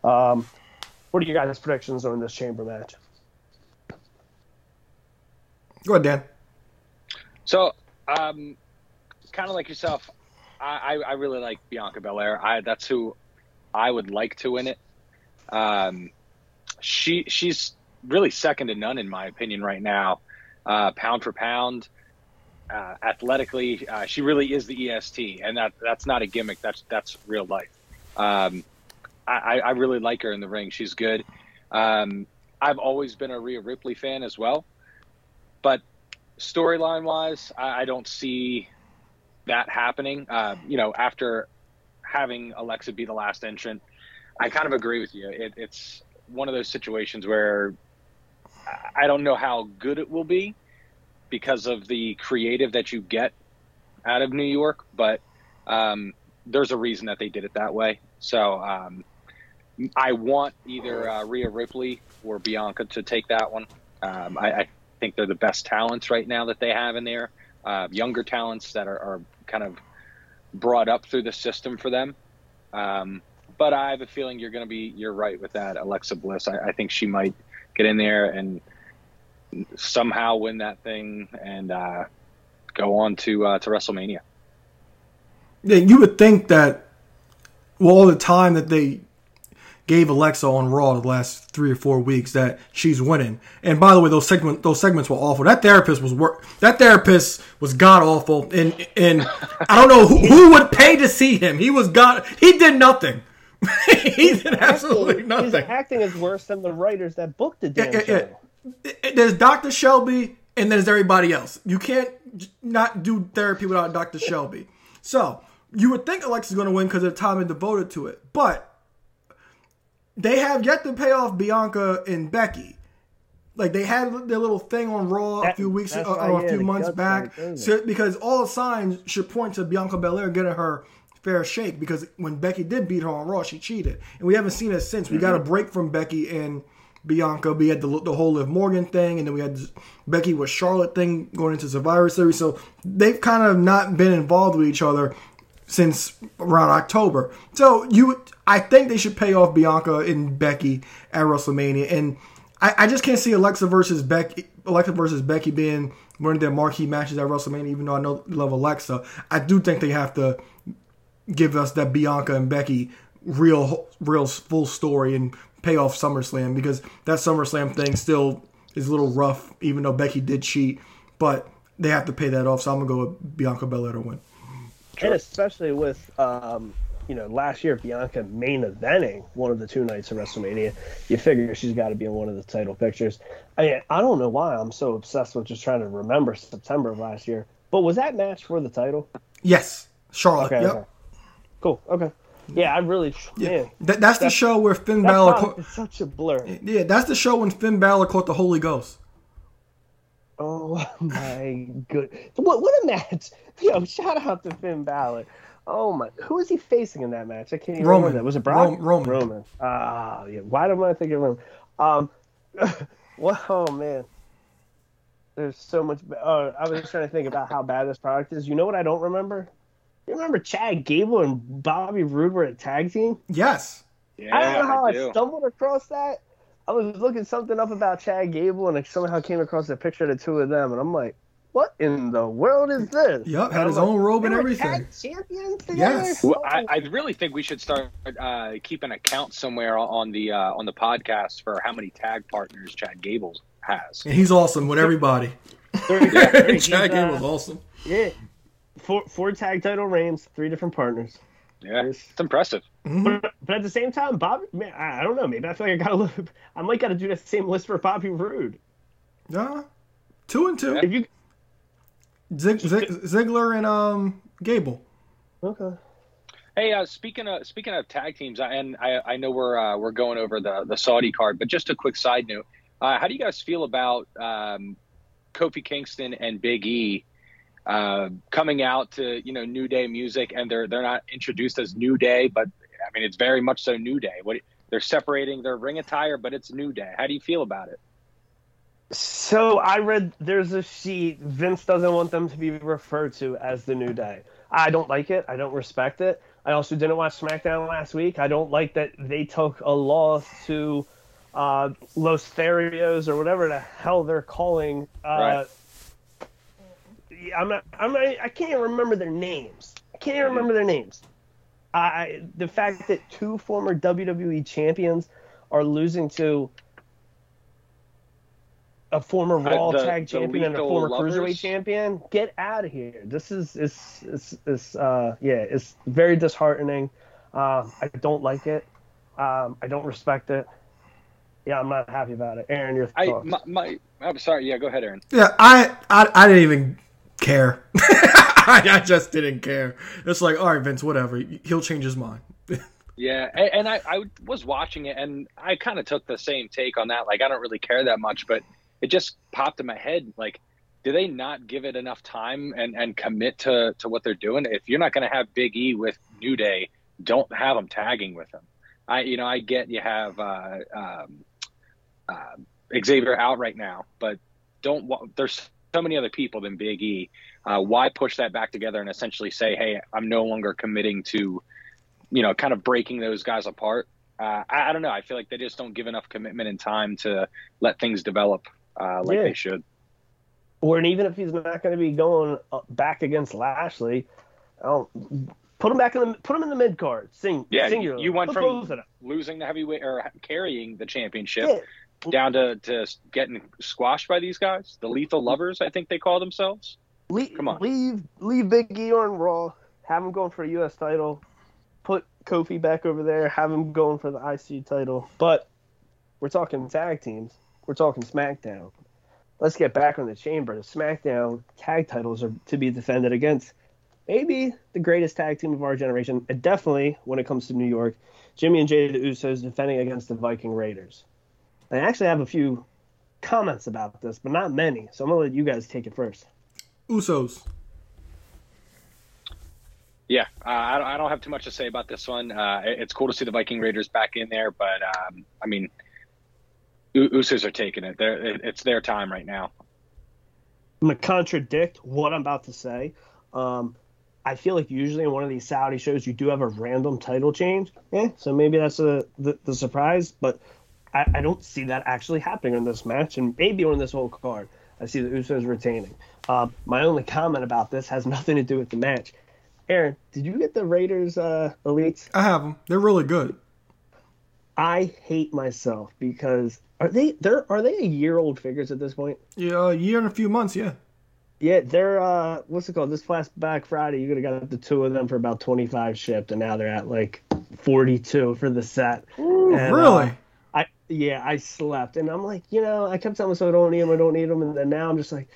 Um, what are your guys' predictions on this chamber match? Go ahead, Dan. So, um, kind of like yourself, I, I really like Bianca Belair. I that's who I would like to win it. Um, she she's really second to none in my opinion right now. Uh, pound for pound, uh, athletically, uh, she really is the EST, and that that's not a gimmick. That's that's real life. Um, I, I really like her in the ring. She's good. Um, I've always been a Rhea Ripley fan as well, but storyline wise, I, I, don't see that happening. Uh, you know, after having Alexa be the last entrant, I kind of agree with you. It, it's one of those situations where I don't know how good it will be because of the creative that you get out of New York, but um, there's a reason that they did it that way. So um, I want either uh, Rhea Ripley or Bianca to take that one. Um, I, I, think they're the best talents right now that they have in there. Uh, younger talents that are, are, kind of brought up through the system for them. Um, but I have a feeling you're going to be you're right with that Alexa Bliss. I, I, think she might get in there and somehow win that thing and uh, go on to uh, to WrestleMania. Yeah, you would think that well, all the time that they gave Alexa on Raw the last three or four weeks that she's winning. And by the way, those segment those segments were awful. That therapist was work. That therapist was god awful. And and I don't know who, who would pay to see him. He was god. He did nothing. he did absolutely nothing. His acting is worse than the writers that booked the damn yeah, show. Yeah. There's Dr. Shelby and there's everybody else. You can't not do therapy without Dr. Shelby. So you would think Alexa's going to win because of the time and devoted to it, but they have yet to pay off Bianca and Becky. Like they had their little thing on Raw that, a few weeks uh, or a few months back, so, because all signs should point to Bianca Belair getting her fair shake. Because when Becky did beat her on Raw, she cheated, and we haven't seen it since. We mm-hmm. got a break from Becky and Bianca. We had the, the whole Liv Morgan thing, and then we had Becky with Charlotte thing going into Survivor Series. So they've kind of not been involved with each other since around October. So you, I think they should pay off Bianca and Becky at WrestleMania, and I, I just can't see Alexa versus Becky, Alexa versus Becky being one of their marquee matches at WrestleMania. Even though I know love Alexa, I do think they have to give us that Bianca and Becky real, real full story and pay off SummerSlam because that SummerSlam thing still is a little rough, even though Becky did cheat, but they have to pay that off. So I'm gonna go with Bianca Belair to win. And especially with um, you know last year Bianca main eventing one of the two nights of WrestleMania, you figure she's got to be in one of the title pictures. I mean, I don't know why I'm so obsessed with just trying to remember September of last year, but was that match for the title? Yes. Charlotte. Okay, yep. okay. Cool. Okay. Yeah, I really man. That, that's the show where Finn Balor. Ca- such a blur. yeah, that's the show when Finn Balor caught the Holy Ghost. Oh my good. What what a match! Yo, shout out to Finn Balor. Oh my, who was he facing in that match? I can't even Roman. remember that. Was it Brock? Roman. Roman. Ah, yeah. Why am I thinking Roman? Um, well, oh man. There's so much. Oh, I was just trying to think about how bad this product is. You know what I don't remember? You remember Chad Gable and Bobby Roode were a tag team? Yes. Yeah, I don't know how I, do. stumbled across that. I was looking something up about Chad Gable, and I somehow came across a picture of the two of them, and I'm like, "What in the world is this?" Yup, had his own robe and everything." Tag champions together? Yes. Well, I. I really think we should start uh, keep an account somewhere on the uh, on the podcast for how many tag partners Chad Gable has. And he's awesome with everybody. They're- he's, Chad uh, Gable's awesome. Yeah, four four tag title reigns, three different partners. Yeah, Yes. it's impressive. But, but at the same time, Bobby, man, I, I don't know. Maybe I feel like I gotta look. I might gotta do that same list for Bobby Roode. Yeah. Two and two. If you Zig, Zig, Ziggler and um Gable. okay, Hey, uh, speaking of speaking of tag teams, I- and I, I know we're uh, we're going over the the Saudi card, but just a quick side note: uh, how do you guys feel about um, Kofi Kingston and Big E uh, coming out to you know New Day music, and they're they're not introduced as New Day, but I mean it's very much so New Day. What they're separating their ring attire, but it's New Day. How do you feel about it? So I read there's a sheet. Vince doesn't want them to be referred to as the New Day. I don't like it. I don't respect it. I also didn't watch SmackDown last week. I don't like that they took a loss to uh, Los Lotharios or whatever the hell they're calling. Uh, yeah, I'm not. I'm not. I can't even remember their names. I can't even remember their names. I the fact that two former WWE champions are losing to a former Uh, Raw the- Tag Champion and a former Lovers? Cruiserweight Champion. Get out of here. This is is is is uh yeah, it's very disheartening. Um, I don't like it. Um, I don't respect it. Yeah, I'm not happy about it. Aaron, your I thoughts? my, my I'm sorry. Yeah, go ahead, Aaron. Yeah, I I, I didn't even care. I, I just didn't care. It's like, all right, Vince, whatever. He'll change his mind. Yeah, a- and I, I was watching it, and I kind of took the same take on that. Like, I don't really care that much, but it just popped in my head. Like, do they not give it enough time and, and commit to, to what they're doing? If you're not going to have Big E with New Day, don't have them tagging with them. I, you know, I get you have uh, um, uh, Xavier out right now, but don't. There's so many other people than Big E. Uh, why push that back together and essentially say, "Hey, I'm no longer committing to." you know, kind of breaking those guys apart. Uh, I, I don't know. I feel like they just don't give enough commitment and time to let things develop uh, like Yeah. they should. or and even if he's not going to be going uh, back against Lashley, I don't put him back in the put him in the mid card. Sing, Yeah, singular. you went Put from both of them. losing the heavyweight or carrying the championship Yeah, down to, to getting squashed by these guys, the Lethal Lovers, I think they call themselves. leave, Come on. leave leave Big E on Raw. Have him going for a U.S. title. Put Kofi back over there. Have him going for the IC title. But we're talking tag teams. We're talking SmackDown. Let's get back on the chamber. The SmackDown tag titles are to be defended against maybe the greatest tag team of our generation. And definitely when it comes to New York, Jimmy and Jay the Usos defending against the Viking Raiders. I actually have a few comments about this, but not many. So I'm gonna let you guys take it first. Usos. Yeah, uh, I, don't, have too much to say about this one. Uh, it's cool to see the Viking Raiders back in there, but um, I mean, U- Usos are taking it. They're, it's their time right now. I'm gonna contradict what I'm about to say. Um, I feel like usually in one of these Saudi shows you do have a random title change. Yeah, so maybe that's a, the, the surprise, but I, I don't see that actually happening in this match, and maybe on this whole card. I see the Usos retaining. Um, my only comment about this has nothing to do with the match. Aaron, did you get the Raiders uh, elites? I have them. They're really good. I hate myself because are they they're are they a year old figures at this point? Yeah, a year and a few months. Yeah. Yeah, they're uh, what's it called? This last Black Friday, you could have got the two of them for about twenty five shipped, and now they're at like forty two for the set. And, uh, really? I yeah, I slept, and I'm like, you know, I kept telling myself I don't need them, I don't need them, and then now I'm just like,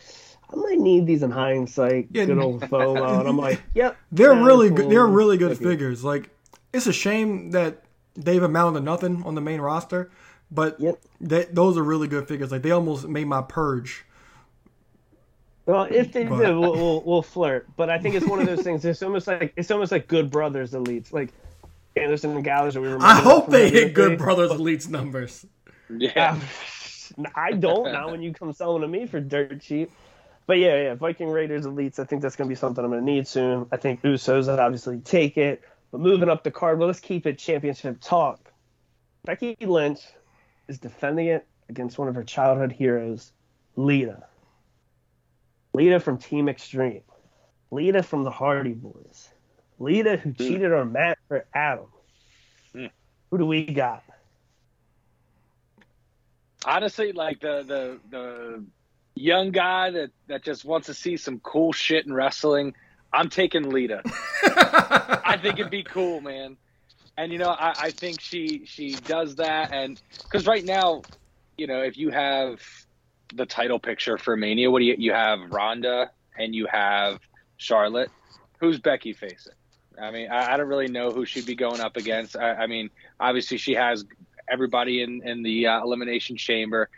I might need these in hindsight. Yeah. Good old FOMO, and I'm like, yep. They're really cool. good. They're really good figures. Like it's a shame that they've amounted to nothing on the main roster, but Yep. they, those are really good figures. Like they almost made my purge. Well, if they But- do, we'll, we'll, we'll flirt. But I think it's one of those things. It's almost like it's almost like Good Brothers elites, like Anderson and Gallows. We remember I hope they hit Good day. Brothers Elites numbers. Yeah. I don't. Not when you come selling to me for dirt cheap. But yeah, yeah, Viking Raiders elites. I think that's going to be something I'm going to need soon. I think Usos would obviously take it. But moving up the card, well, let's keep it championship talk. Becky Lynch is defending it against one of her childhood heroes, Lita. Lita from Team Extreme. Lita from the Hardy Boys. Lita who cheated on Matt for Adam. Hmm. Who do we got? honestly like the the the young guy that that just wants to see some cool shit in wrestling i'm taking lita i think it'd be cool man and you know i, I think she she does that and because right now you know if you have the title picture for mania what do you you have Ronda and you have charlotte who's becky facing i mean i, I don't really know who she'd be going up against i, I mean obviously she has everybody in in the uh, elimination chamber.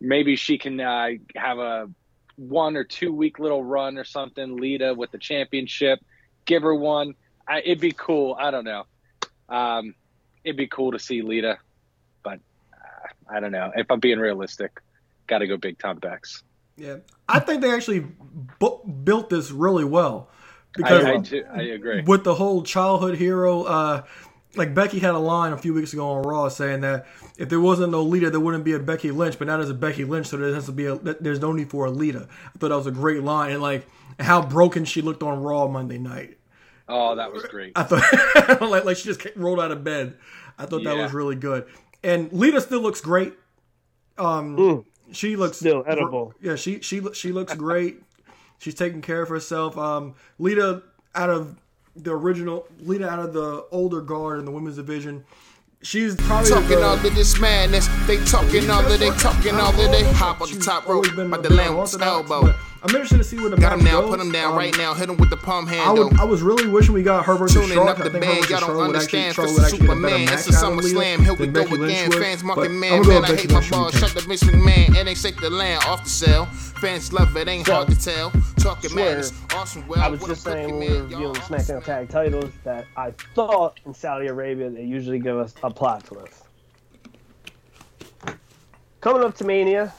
Maybe she can uh, have a one or two week little run or something. Lita with the championship, give her one. I, it'd be cool. I don't know. Um, it'd be cool to see Lita, but uh, I don't know. If I'm being realistic, got to go big Time Becks. Yeah, I think they actually bu- built this really well because I, too, I agree. with the whole childhood hero. Uh, like Becky had a line a few weeks ago on Raw saying that if there wasn't no Lita, there wouldn't be a Becky Lynch. But now there's a Becky Lynch, so there has to be a. There's no need for a Lita. I thought that was a great line, and like how broken she looked on Raw Monday night. Oh, that was great. I thought like like she just rolled out of bed. I thought that was really good. And Lita still looks great. Um, Mm. she looks Still edible. Yeah, she she she looks great. She's taking care of herself. Um, Lita out of the original, Lita out of the older guard in the women's division. She's probably Talking the, all of this madness. They talking all of they talking all of they hop on the top rope by the bit lamb with elbow. But I'm interested to see where the Got him now, goes. put him down Um, right now. Hit him with the palm I, would, I was really wishing we got her versus Tuning Charlotte. up the I think her band, y'all don't Charlotte would actually, understand. Charlotte Fist would of actually get a better Superman. match It's a out of Lita SummerSlam. Here we than go again. Fans But mocking man, gonna go man. I hate my Lynch balls. Shut the Vince McMahon. It ain't shake the land off the cell. Fans love it, ain't hard to tell. Talking Swear. madness. Awesome. Well, I was just saying when we were man. reviewing the SmackDown Tag Titles that I thought in Saudi Arabia they usually give us a plot twist. Coming up to Mania,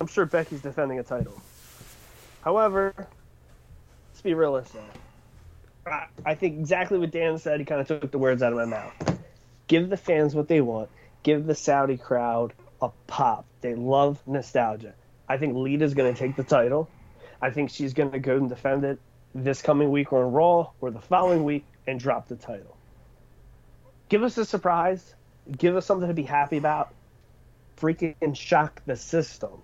I'm sure Becky's defending a title. However, let's be realistic. I, I think exactly what Dan said. He kind of took the words out of my mouth. Give the fans what they want. Give the Saudi crowd a pop. They love nostalgia. I think Lita's going to take the title. I think she's going to go and defend it this coming week on Raw or the following week and drop the title. Give us a surprise. Give us something to be happy about. Freaking shock the system.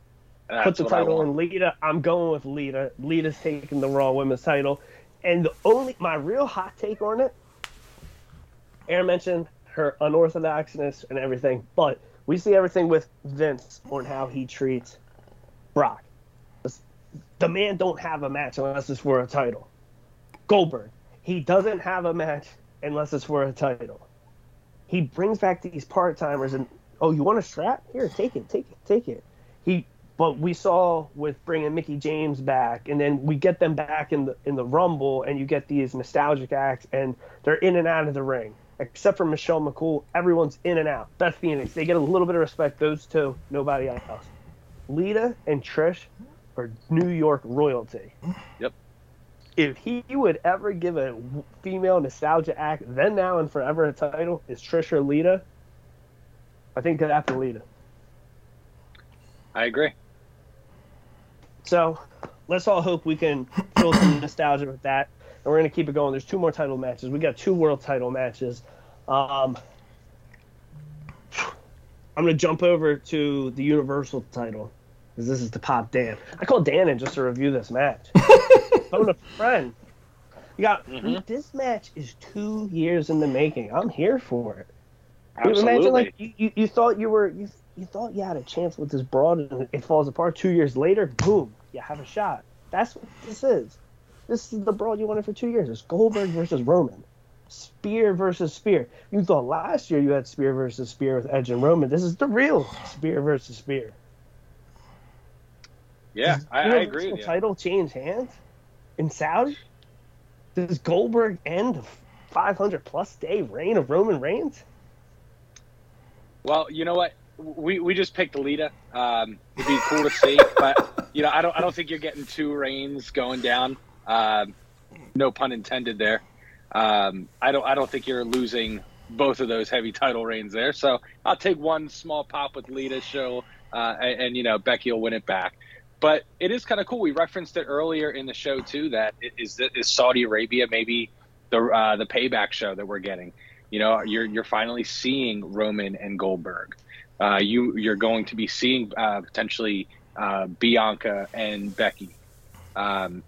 Put the title in Lita. I'm going with Lita. Lita's taking the Raw Women's title. And the only my real hot take on it, Aaron mentioned her unorthodoxness and everything, but we see everything with Vince on how he treats Brock. The man don't have a match unless it's for a title. Goldberg, he doesn't have a match unless it's for a title. He brings back these part timers and oh, you want a strap? Here, take it, take it, take it. He, but we saw with bringing Mickie James back, and then we get them back in the in the Rumble, and you get these nostalgic acts, and they're in and out of the ring. Except for Michelle McCool, everyone's in and out. Beth Phoenix, they get a little bit of respect. Those two, nobody else. Lita and Trish are New York royalty. Yep. If he would ever give a female nostalgia act, then, now, and forever a title, is Trish or Lita? I think that after Lita. I agree. So let's all hope we can feel some nostalgia with that. And we're going to keep it going. There's two more title matches. We got two world title matches. Um, I'm going to jump over to the Universal title because this is to pop Dan. I called Dan in just to review this match. Phone a friend. You got Mhm. this match is two years in the making. I'm here for it. You Absolutely. Imagine like you, you, you thought you were you, you thought you had a chance with this broad and it falls apart. Two years later, boom, you have a shot. That's what this is. This is the brawl you wanted for two years. It's Goldberg versus Roman. Spear versus Spear. You thought last year you had Spear versus Spear with Edge and Roman. This is the real Spear versus Spear. Yeah, I, I agree with. Title change hands in Saudi. Does Goldberg end a 500 plus day reign of Roman Reigns? Well, you know what? We, we just picked Alita. Um, it'd be cool to see, but you know, I don't I don't think you're getting two reigns going down. Um, no pun intended there. Um, I don't I don't think you're losing both of those heavy title reigns there. So I'll take one small pop with Lita show, uh, and, and, you know Becky will win it back. But it is kind of cool. We referenced it earlier in the show too. That is is Saudi Arabia maybe the uh, the payback show that we're getting. You know, you're you're finally seeing Roman and Goldberg. Uh, you you're going to be seeing uh, potentially uh, Bianca and Becky. Um,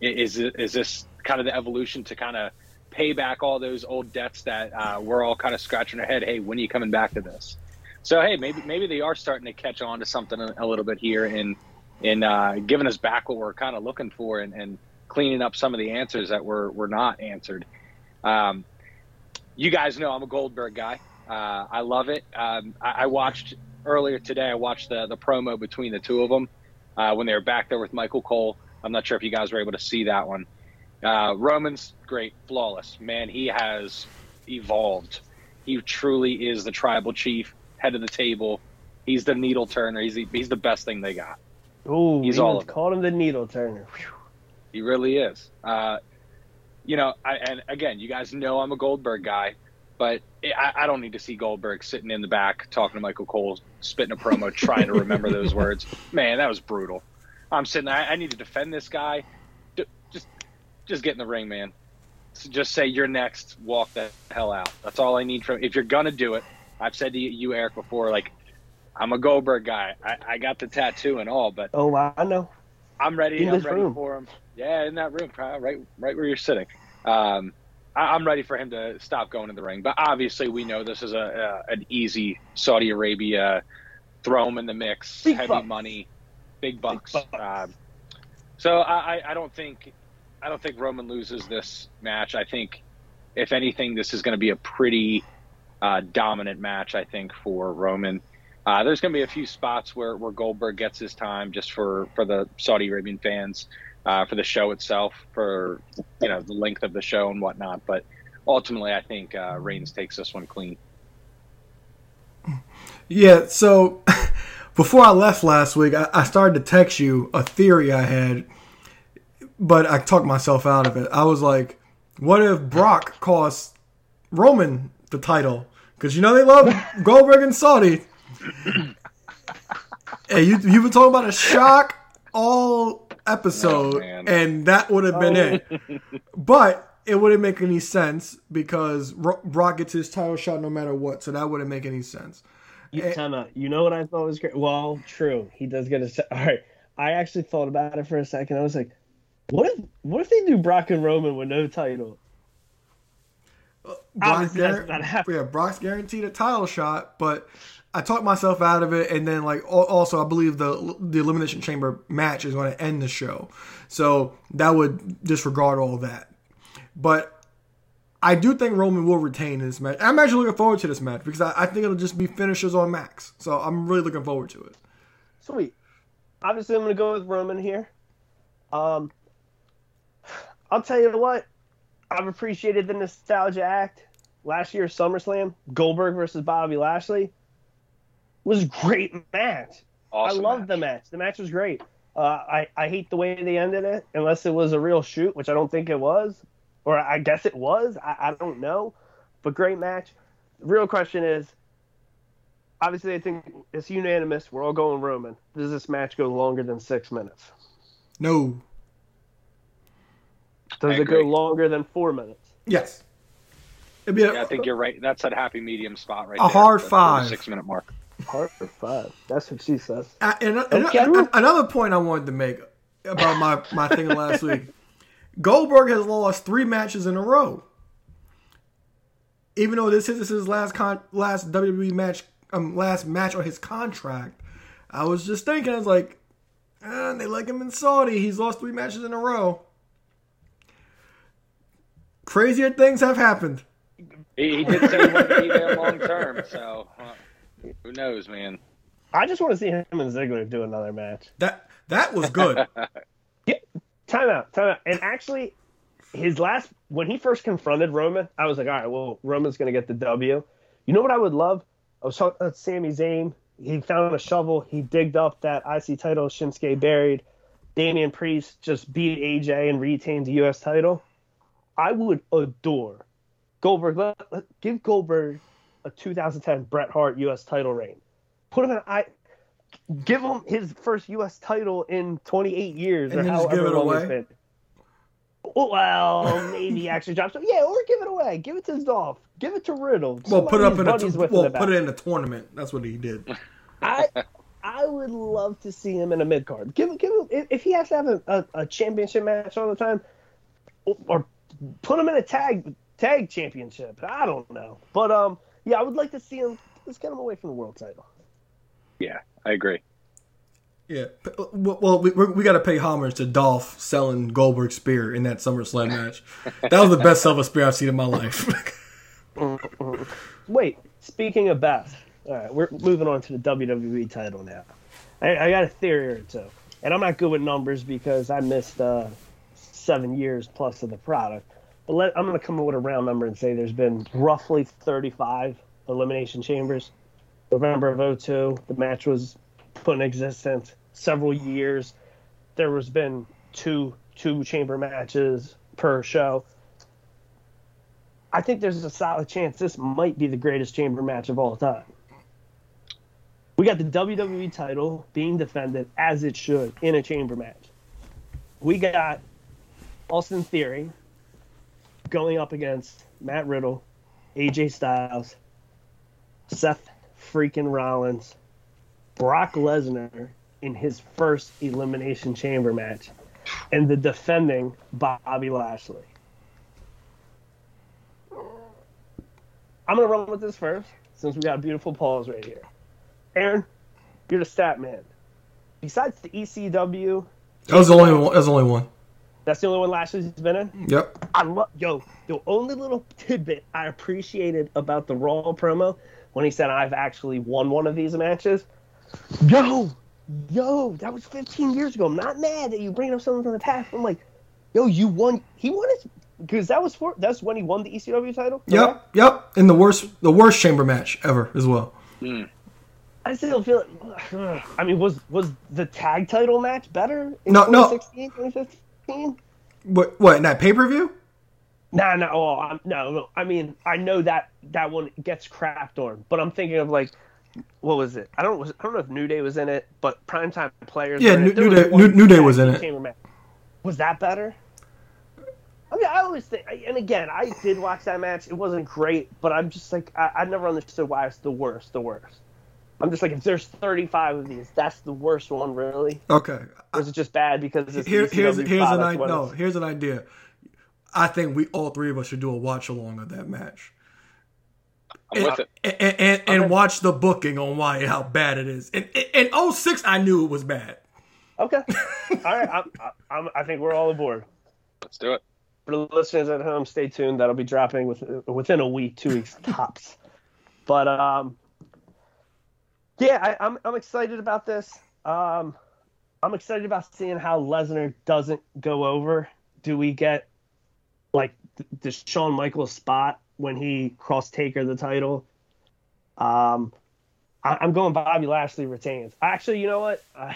is is this kind of the evolution to kind of pay back all those old debts that uh, we're all kind of scratching our head? Hey, when are you coming back to this? So hey, maybe maybe they are starting to catch on to something a, little bit here in in uh, giving us back what we're kind of looking for and, and cleaning up some of the answers that were were not answered. Um, you guys know I'm a Goldberg guy. Uh, I love it. Um, I, I, watched earlier today. I watched the the promo between the two of them uh, when they were back there with Michael Cole. I'm not sure if you guys were able to see that one. Uh, Roman's great, flawless. Man, he has evolved. He truly is the tribal chief, head of the table. He's the needle turner. He's the, he's the best thing they got. Oh, he's all of called him the needle turner. Whew. He really is. Uh, you know, I, and again, you guys know I'm a Goldberg guy, but I, I, don't need to see Goldberg sitting in the back talking to Michael Cole, spitting a promo, trying to remember those words. Man, that was brutal. I'm sitting. I, I need to defend this guy. Just, just get in the ring, man. So just say you're next. Walk the hell out. That's all I need from. If you're gonna do it, I've said to you, Eric, before. Like, I'm a Goldberg guy. I, I got the tattoo and all, but oh, I know. I'm ready. In I'm ready room. for him. Yeah, in that room, right, right where you're sitting. Um, I, am ready for him to stop going in the ring. But obviously, we know this is a, a an easy Saudi Arabia throw him in the mix, big heavy bucks. money, big bucks. Big bucks. Um, so I, I don't think I don't think Roman loses this match. I think if anything, this is going to be a pretty uh, dominant match. I think for Roman. Uh, there's going to be a few spots where, where Goldberg gets his time just for, for the Saudi Arabian fans, uh, for the show itself, for you know the length of the show and whatnot. But ultimately, I think uh, Reigns takes this one clean. Yeah. So before I left last week, I, I started to text you a theory I had, but I talked myself out of it. I was like, "What if Brock costs Roman the title?" Because you know they love Goldberg and Saudi hey, you you've been talking about a shock all episode, oh, and that would have been oh. it. But it wouldn't make any sense because Brock gets his title shot no matter what, so that wouldn't make any sense. You, and, time out. You know what I thought was great? Well, true. He does get a. All right. I actually thought about it for a second. I was like, what if what if they do Brock and Roman with no title? Uh, Brock gar- yeah, Brock's guaranteed a title shot, but I talked myself out of it, and then like also I believe the the elimination chamber match is going to end the show, so that would disregard all that. But I do think Roman will retain this match. I'm actually looking forward to this match because I, I think it'll just be finishers on max. So I'm really looking forward to it. Sweet. Obviously, I'm going to go with Roman here. Um, I'll tell you what, I've appreciated the nostalgia act. Last year's SummerSlam, Goldberg versus Bobby Lashley was a great match. Awesome I loved match. the match. The match was great. Uh, I, I hate the way they ended it, unless it was a real shoot, which I don't think it was. Or I guess it was. I, I don't know. But great match. The real question is obviously, I think it's unanimous. We're all going Roman. Does this match go longer than six minutes? No. Does it go longer than four minutes? Yes. A, yeah, I think you're right. That's that happy medium spot right a there. A hard five. Six minute mark. Hard five. That's what she says. Uh, and, and, another point I wanted to make about my, my thing last week Goldberg has lost three matches in a row. Even though this is his last con- last WWE match, um, last match on his contract, I was just thinking, I was like, And they like him in Saudi. He's lost three matches in a row. Crazier things have happened. He, he did say he wanted to be there long term, so uh, who knows, man? I just want to see him and Ziggler do another match. That that was good. Time out, time out. And actually, his last when he first confronted Roman, I was like, all right, well, Roman's gonna get the W. You know what I would love? I was talking about Sami Zayn. He found a shovel. He digged up that IC title Shinsuke buried. Damian Priest just beat AJ and retained the U.S. title. I would adore Goldberg. Let, let- give Goldberg a 2010 Bret Hart U.S. title reign. Put him in. I give him his first U.S. title in 28 years And or however give it long away? it's been. Well, maybe actually drop some. Yeah, or give it away. Give it to Dolph. Give it to Riddle. well, put it up in a in well, put it in a tournament. That's what he did. I I would love to see him in a mid card. Give him, give him if, he has to have a, a, a championship match all the time, or put him in a tag tag championship. I don't know, but um, yeah, I would like to see him. Let's get him away from the world title. Yeah, I agree. Yeah. Well, well, we we got to pay homage to Dolph selling Goldberg's spear in that SummerSlam match. That was the best sell of spear I've seen in my life. Wait, speaking of best, all right, we're moving on to the WWE title now. I, I got a theory or two, and I'm not good with numbers because I missed uh, seven years plus of the product. But let, I'm going to come up with a round number and say there's been roughly 35 elimination chambers. November of 02, the match was put in existence. Several years, there was been two two chamber matches per show. I think there's a solid chance this might be the greatest chamber match of all time. We got the WWE title being defended as it should in a chamber match. We got Austin Theory going up against Matt Riddle, AJ Styles, Seth freaking Rollins, Brock Lesnar in his first Elimination Chamber match, and the defending Bobby Lashley. I'm gonna run with this first, since we got beautiful pause right here. Aaron, you're the stat man. Besides the ECW, that was the only one. That was the only one. That's the only one Lashley's been in. Yep. I love yo. The only little tidbit I appreciated about the Raw promo when he said I've actually won one of these matches. Yo, yo, that was 15 years ago. I'm not mad that you bring up something from the past. I'm like, yo, you won. He won it because that was for that's when he won the ECW title. correct? Yep. Yep. In the worst, the worst chamber match ever as well. Hmm. I still feel it. I mean, was was the tag title match better in No, no. 2016, 2015? What? What in that pay per view? No, no, oh, I'm, no, no. I mean, I know that that one gets crapped on, but I'm thinking of like, what was it? I don't, was, I don't know if New Day was in it, but primetime players. Yeah, New- New Day- New- New Day was in it. Was that better? I mean, I always think, and again, I did watch that match. It wasn't great, but I'm just like, I, I never understood why it's the worst, the worst. I'm just like, if there's 35 of these, that's the worst one, really? Okay. Or is it just bad because it's Here, the here's here's an idea. No, here's an idea. I think we all three of us should do a watch along of that match. I'm with it. and, and, and, and watch the booking on why how bad it is. And in 06, I knew it was bad. Okay. All right. I'm, I'm, I think we're all aboard. Let's do it. For the listeners at home, stay tuned. That'll be dropping with, within a week, two weeks tops. But um, yeah, I, I'm I'm excited about this. Um, I'm excited about seeing how Lesnar doesn't go over. Do we get like the Shawn Michaels spot when he cross Taker the title? Um, I, I'm going Bobby Lashley retains. Actually, you know what? Uh,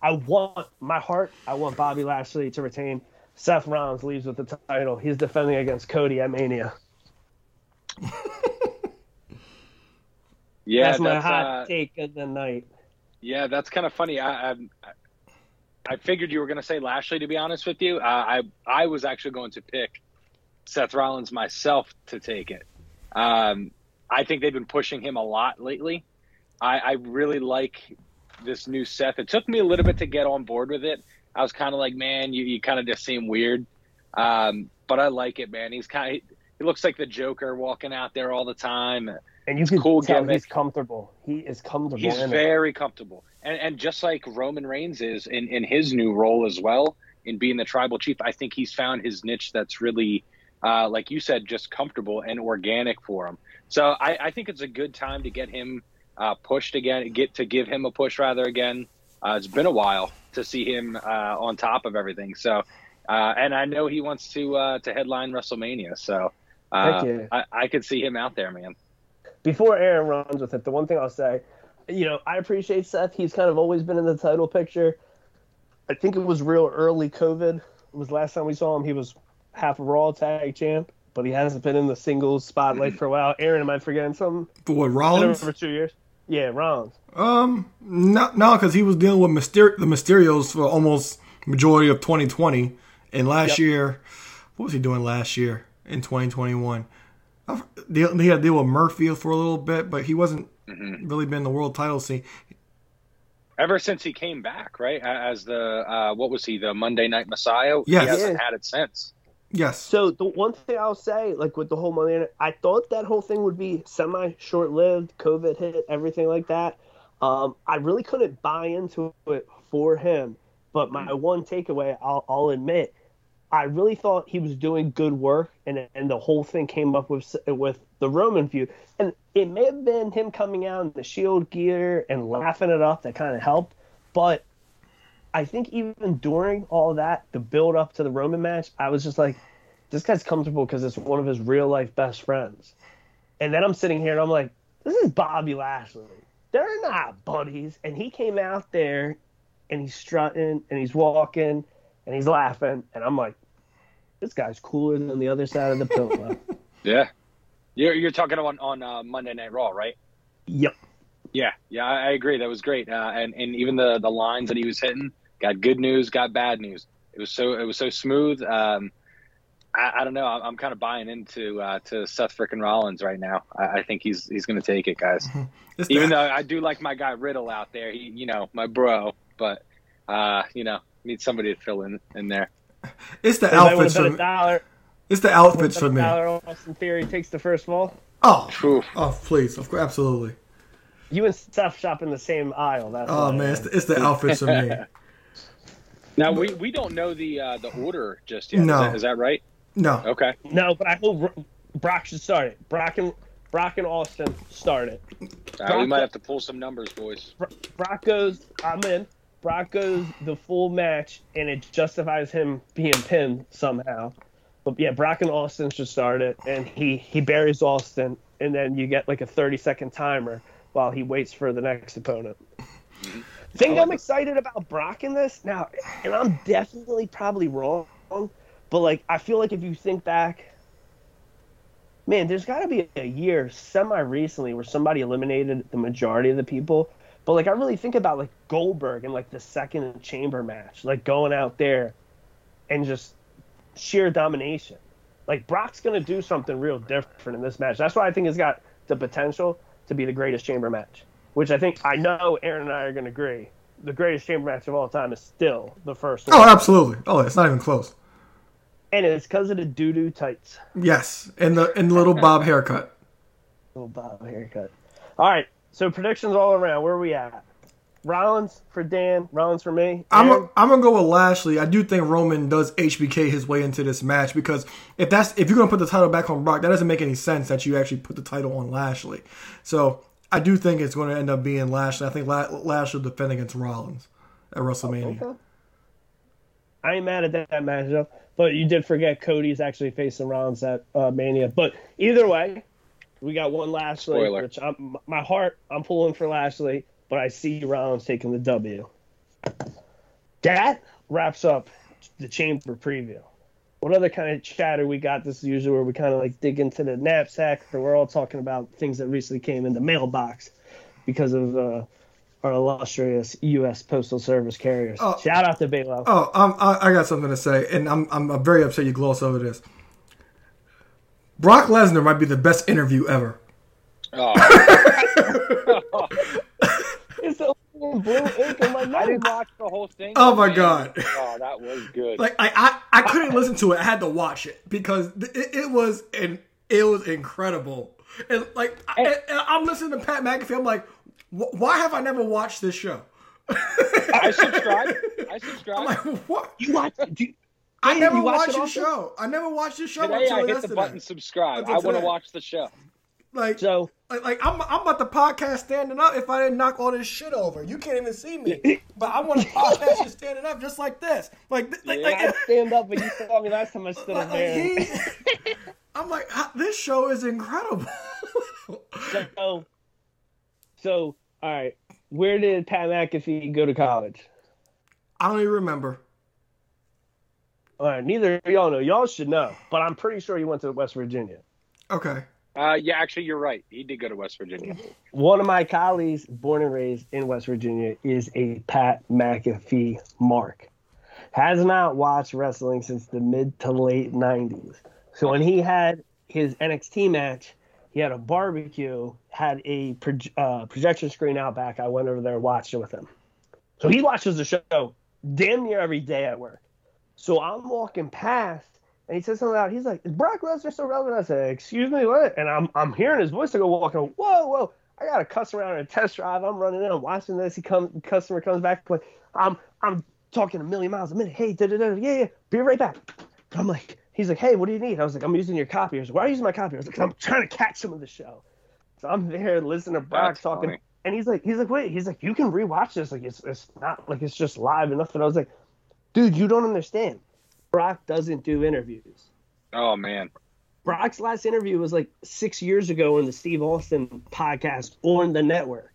I want my heart. I want Bobby Lashley to retain. Seth Rollins leaves with the title. He's defending against Cody at Mania. Yeah, that's my that's, hot uh, take of the night. Yeah, that's kind of funny. I, I I figured you were going to say Lashley. To be honest with you, uh, I I was actually going to pick Seth Rollins myself to take it. Um, I think they've been pushing him a lot lately. I, I really like this new Seth. It took me a little bit to get on board with it. I was kind of like, man, you, you kind of just seem weird. Um, but I like it, man. He's kind of he looks like the Joker walking out there all the time. And you can cool tell gimmick. he's comfortable. He is comfortable. He's in it. very comfortable, and and just like Roman Reigns is in in his new role as well, in being the tribal chief, I think he's found his niche that's really, uh, like you said, just comfortable and organic for him. So I, I think it's a good time to get him uh, pushed again, get to give him a push rather again. Uh, it's been a while to see him uh, on top of everything. So, uh, and I know he wants to uh, to headline WrestleMania. So. Uh, yeah. I, I could see him out there, man. Before Aaron runs with it, the one thing I'll say, you know, I appreciate Seth. He's kind of always been in the title picture. I think it was real early COVID. It was last time we saw him. He was half a Raw tag champ, but he hasn't been in the singles spotlight for a while. Aaron, am I forgetting something? For what Rollins? for two years. Yeah, Rollins. Um, no, no, because he was dealing with Myster- the Mysterios for almost majority of 2020, and last Yep. year, what was he doing last year in 2021? I- He had to deal with Murphy for a little bit, but he wasn't really been the world title scene. ever since he came back, right? As the uh, what was he, the Monday Night Messiah? Yes. he hasn't had it since. Yes, So the one thing I'll say, like with the whole Monday in it, I thought that whole thing would be semi short lived. COVID hit, everything like that. Um, I really couldn't buy into it for him. But my one takeaway, I'll, I'll admit, I really thought he was doing good work, and and the whole thing came up with with the Roman feud, and it may have been him coming out in the Shield gear and laughing it up that kind of helped, but I think even during all that, the build up to the Roman match, I was just like, this guy's comfortable because it's one of his real life best friends. And then I'm sitting here and I'm like, this is Bobby Lashley. They're not buddies. And he came out there and he's strutting and he's walking and he's laughing. And I'm like, this guy's cooler than the other side of the pillow. Yeah, you're you're talking on on uh, Monday Night Raw, right? yep. Yeah, yeah, I, I agree. That was great, uh, and and even the the lines that he was hitting, got good news, got bad news. It was so it was so smooth. Um, I, I don't know. I'm, I'm kind of buying into uh, to Seth frickin' Rollins right now. I, I think he's he's going to take it, guys. it's Even the, though I do like my guy Riddle out there, he you know my bro, but uh, you know need somebody to fill in in there. it's the outfits would've for me. dollar. It's the outfits for a me. dollar Austin Theory takes the first fall. Oh, Oof. oh, please, of course, absolutely. You and Steph shop in the same aisle. That's Oh man, it's the, it's the outfits for me. Now we, we don't know the uh, the order just yet. No. Is, that, is that right? No, Okay. No, but I hope Brock should start it. Brock and Brock and Austin start it. Uh, we might have to pull some numbers, boys. Bro- Brock goes, I'm in. Brock goes the full match, and it justifies him being pinned somehow. But yeah, Brock and Austin should start it, and he he buries Austin, and then you get like a 30 second timer while he waits for the next opponent. Thing I'm excited about Brock in this now, and I'm definitely probably wrong, but like I feel like if you think back, man, there's got to be a year semi recently where somebody eliminated the majority of the people. But like I really think about like Goldberg and like the second chamber match, like going out there and just sheer domination. Like Brock's gonna do something real different in this match. That's why I think it's got the potential to be the greatest chamber match. Which I think I know Aaron and I are gonna agree. The greatest chamber match of all time is still the first oh, one. absolutely. Oh, it's not even close. And it's because of the doo doo tights. Yes, and the and the little bob haircut. Little bob haircut. All right. So predictions all around. Where are we at? Rollins for Dan. Rollins for me. I'm a, I'm gonna go with Lashley. I do think Roman does HBK his way into this match because if that's if you're gonna put the title back on Brock, that doesn't make any sense that you actually put the title on Lashley. So I do think it's going to end up being Lashley. I think La- Lashley will defend against Rollins at WrestleMania. Okay. I ain't mad at that matchup, but you did forget Cody's actually facing Rollins at uh, Mania. But either way, we got one Lashley, Spoiler. which I'm, my heart I'm pulling for Lashley, but I see Rollins taking the W. That wraps up the chamber preview. What other kind of chatter we got? This is usually where we kind of like dig into the knapsack, or we're all talking about things that recently came in the mailbox because of uh, our illustrious U.S. Postal Service carriers. Oh. Shout out to Balo. Oh, um, I, I got something to say, and I'm, I'm very upset you gloss over this. Brock Lesnar might be the best interview ever. Oh, It's the blue ink on my I didn't watch the whole thing. Oh my. God. Oh, that was good. Like I, I, I couldn't listen to it. I had to watch it because it, it was an it was incredible. And like, I, and, and I'm listening to Pat McAfee. I'm like, why have I never watched this show? I subscribe. I subscribe. I'm like, what? You watch? Do you, I never you watch watched it the also? show. I never watched the show Today until I hit yesterday. the button subscribe. I want to watch the show. Like, so like, like I'm, I'm about to podcast standing up if I didn't knock all this shit over. You can't even see me, but I want to podcast you standing up just like this. Like, like, Yeah. I stand up, but you saw me last time I stood like, up there. he, I'm like, "Ah, this show is incredible. So, so all right. Where did Pat McAfee go to college? I don't even remember. All right, neither of y'all know. Y'all should know, but I'm pretty sure he went to West Virginia. Okay. Uh, yeah, actually, you're right. He did go to West Virginia. One of my colleagues, born and raised in West Virginia, is a Pat McAfee mark. Has not watched wrestling since the mid to late 90s. So when he had his NXT match, he had a barbecue, had a proj- uh, projection screen out back. I went over there and watched it with him. So he watches the show damn near every day at work. So I'm walking past, and he says something out. He's like, "Is Brock Lesnar still relevant?" I said, "Excuse me, what?" And I'm I'm hearing his voice. I go walking. Whoa, whoa! I got a customer out on a test drive. I'm running in. I'm watching this. He comes. Customer comes back. I'm I'm talking a million miles a minute. Hey, da da da. Yeah, yeah. Be right back. I'm like, he's like, hey, what do you need? I was like, I'm using your copy. I was like, why are you using my copy? I was like, I'm trying to catch some of the show. So I'm there listening to Brock That's talking, funny. and he's like, he's like, wait, he's like, you can rewatch this. Like, it's it's not like it's just live and nothing. I was like, dude, you don't understand. Brock doesn't do interviews. Oh man, Brock's last interview was like six years ago in the Steve Austin podcast on the network.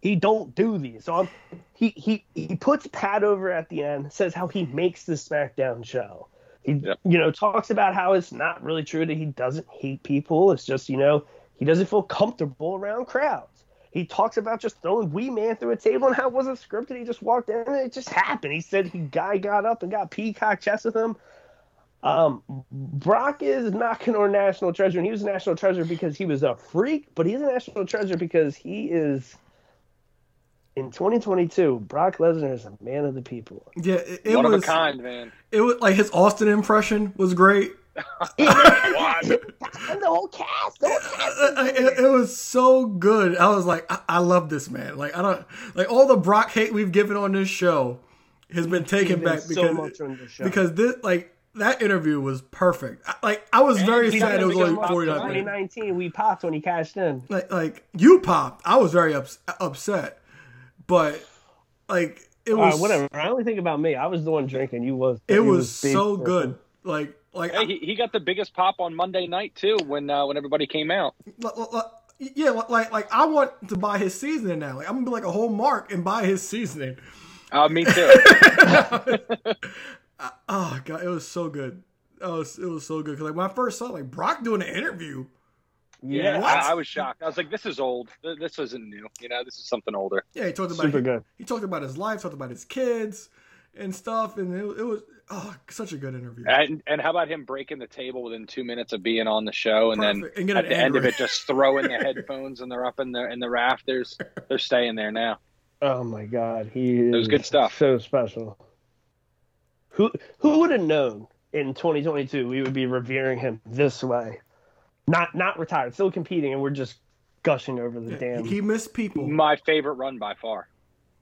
He don't do these. So I'm, he he he puts Pat over at the end, says how he makes the SmackDown show. He you know talks about how it's not really true that he doesn't hate people. It's just you know he doesn't feel comfortable around crowds. He talks about just throwing Wee Man through a table and how it wasn't scripted. He just walked in and it just happened. He said he guy got up and got peacock chess with him. Um, Brock is knocking on national treasure, and he was a national treasure because he was a freak, but he's a national treasure because he is. In 2022, Brock Lesnar is a man of the people. Yeah, it, it one was of a kind, man. it was like his Austin impression was great. And the whole cast, the whole cast. It, it was so good. I was like, I, I love this man. Like I don't like all the Brock hate we've given on this show has been taken Given back so because much on this show. because this like that interview was perfect. I- Like I was very he sad it was biggest only pop forty nine tonight. minutes. 2019, we popped when he cashed in. Like like you popped. I was very ups- upset, but like it All was right, whatever. I only think about me. I was the one drinking. You was. It you was big so person. good. Like like Hey, he, he got the biggest pop on Monday night too when uh, when everybody came out. Like, like- yeah, like like I want to buy his seasoning now. Like I'm gonna be like a whole mark and buy his seasoning. Uh, me too. Oh god, it was so good. It was it was so good. Cause like when I first saw like Brock doing an interview, yeah, What? I, I was shocked. I was like, "This is old. This isn't new. You know, this is something older." yeah, he talked about Super he, good. he talked about his life, talked about his kids and stuff, and it, it was oh such a good interview. And and how about him breaking the table within two minutes of being on the show, and Perfect. then And at an the end of it, just throwing the headphones and they're up in the in the rafters. They're staying there now. Oh my God, he is. was good stuff. So special. Who who would have known in 2022 we would be revering him this way? Not not retired, still competing, and we're just gushing over the damn. He missed people. My favorite run by far.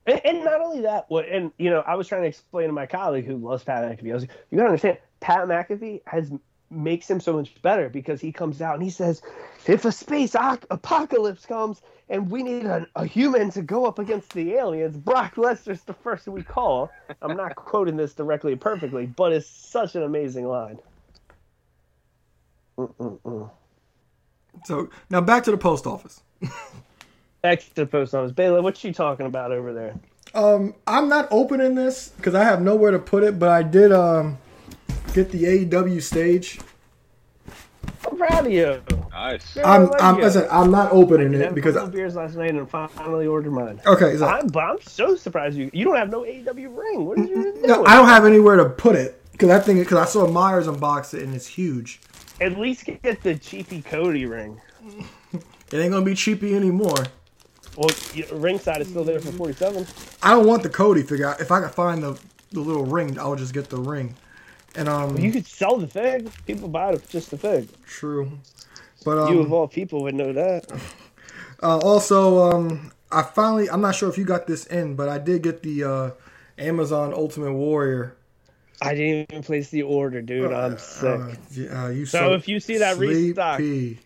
And, and not only that, what and you know, I was trying to explain to my colleague who loves Pat McAfee. I was like, you gotta understand, Pat McAfee has makes him so much better because he comes out and he says, if a space oc- apocalypse comes and we need a, a human to go up against the aliens, Brock Lesnar's the first we call. I'm not quoting this directly perfectly, but it's such an amazing line. Mm-mm-mm. So now back to the post office. Extra post office. Bayla, what's she talking about over there? Um, I'm not opening this because I have nowhere to put it, but I did um get the AEW stage. I'm proud of you. Nice. I'm I'm you. listen, I'm not opening it because a couple I, beers last night and finally ordered mine. okay, so I'm, but I'm so surprised you you don't have no AEW ring. What are you doing? no, I don't have anywhere to put it because I think because I saw Myers unbox it and it's huge. At least get the cheapy Cody ring. It ain't gonna be cheapy anymore. Well, ringside is still there for 47. I don't want the Cody figure. If I can find the the little ring, I'll just get the ring. And um, You could sell the fig. People buy it just the fig. true. But um, you of all people would know that. Uh, also, um, I finally, I'm not sure if you got this in, but I did get the uh, Amazon Ultimate Warrior. I didn't even place the order, dude. I'm sick. Uh, yeah, uh, you So if you see that restock- sleepy,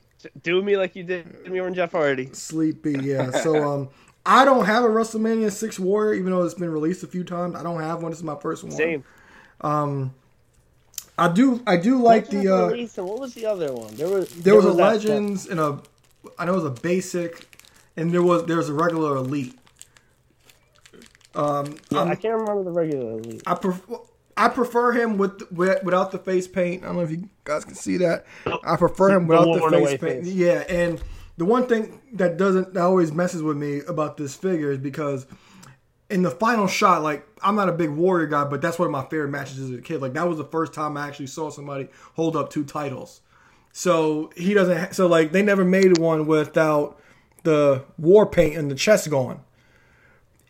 Do me like you did me and Jeff Hardy. sleepy, yeah. So um, I don't have a WrestleMania Six Warrior, even though it's been released a few times. I don't have one. This is my first one. Same. Um, I do, I do like Legends the. Uh, released, what was the other one? There was there was a. Legends and a, I know it was a basic, and there was there was a regular Elite. Um, Yeah, I'm- I can't remember the regular elite. I prefer I prefer him with, with without the face paint. I don't know if you guys can see that. I prefer him without the face paint. face. Yeah, and the one thing that doesn't that always messes with me about this figure is because in the final shot, like I'm not a big warrior guy, but that's one of my favorite matches as a kid. Like that was the first time I actually saw somebody hold up two titles. So he doesn't. Ha- so like they never made one without the war paint and the chest gone.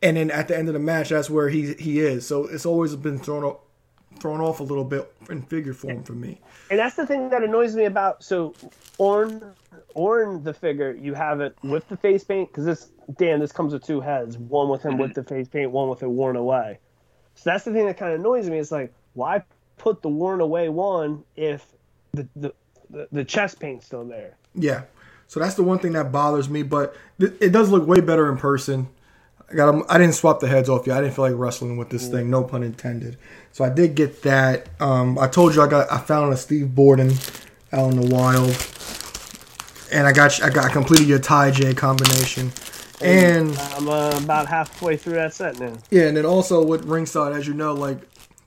And then at the end of the match, that's where he he is. So it's always been thrown thrown off a little bit in figure form for me. And that's the thing that annoys me about so Orn Orn the figure, you have it with the face paint because this damn this comes with two heads, one with him with mm-hmm. the face paint, one with it worn away. So that's the thing that kind of annoys me. It's like why put the worn away one if the the, the, the chest paint's still there? Yeah. So that's the one thing that bothers me, but th- it does look way better in person. I got I didn't swap the heads off yet. I didn't feel like wrestling with this thing. No pun intended. So I did get that. Um, I told you I got I found a Steve Borden out in the wild, and I got I got I completed your Ty J combination, and I'm uh, about halfway through that set now. yeah, and then also with ringside, as you know, like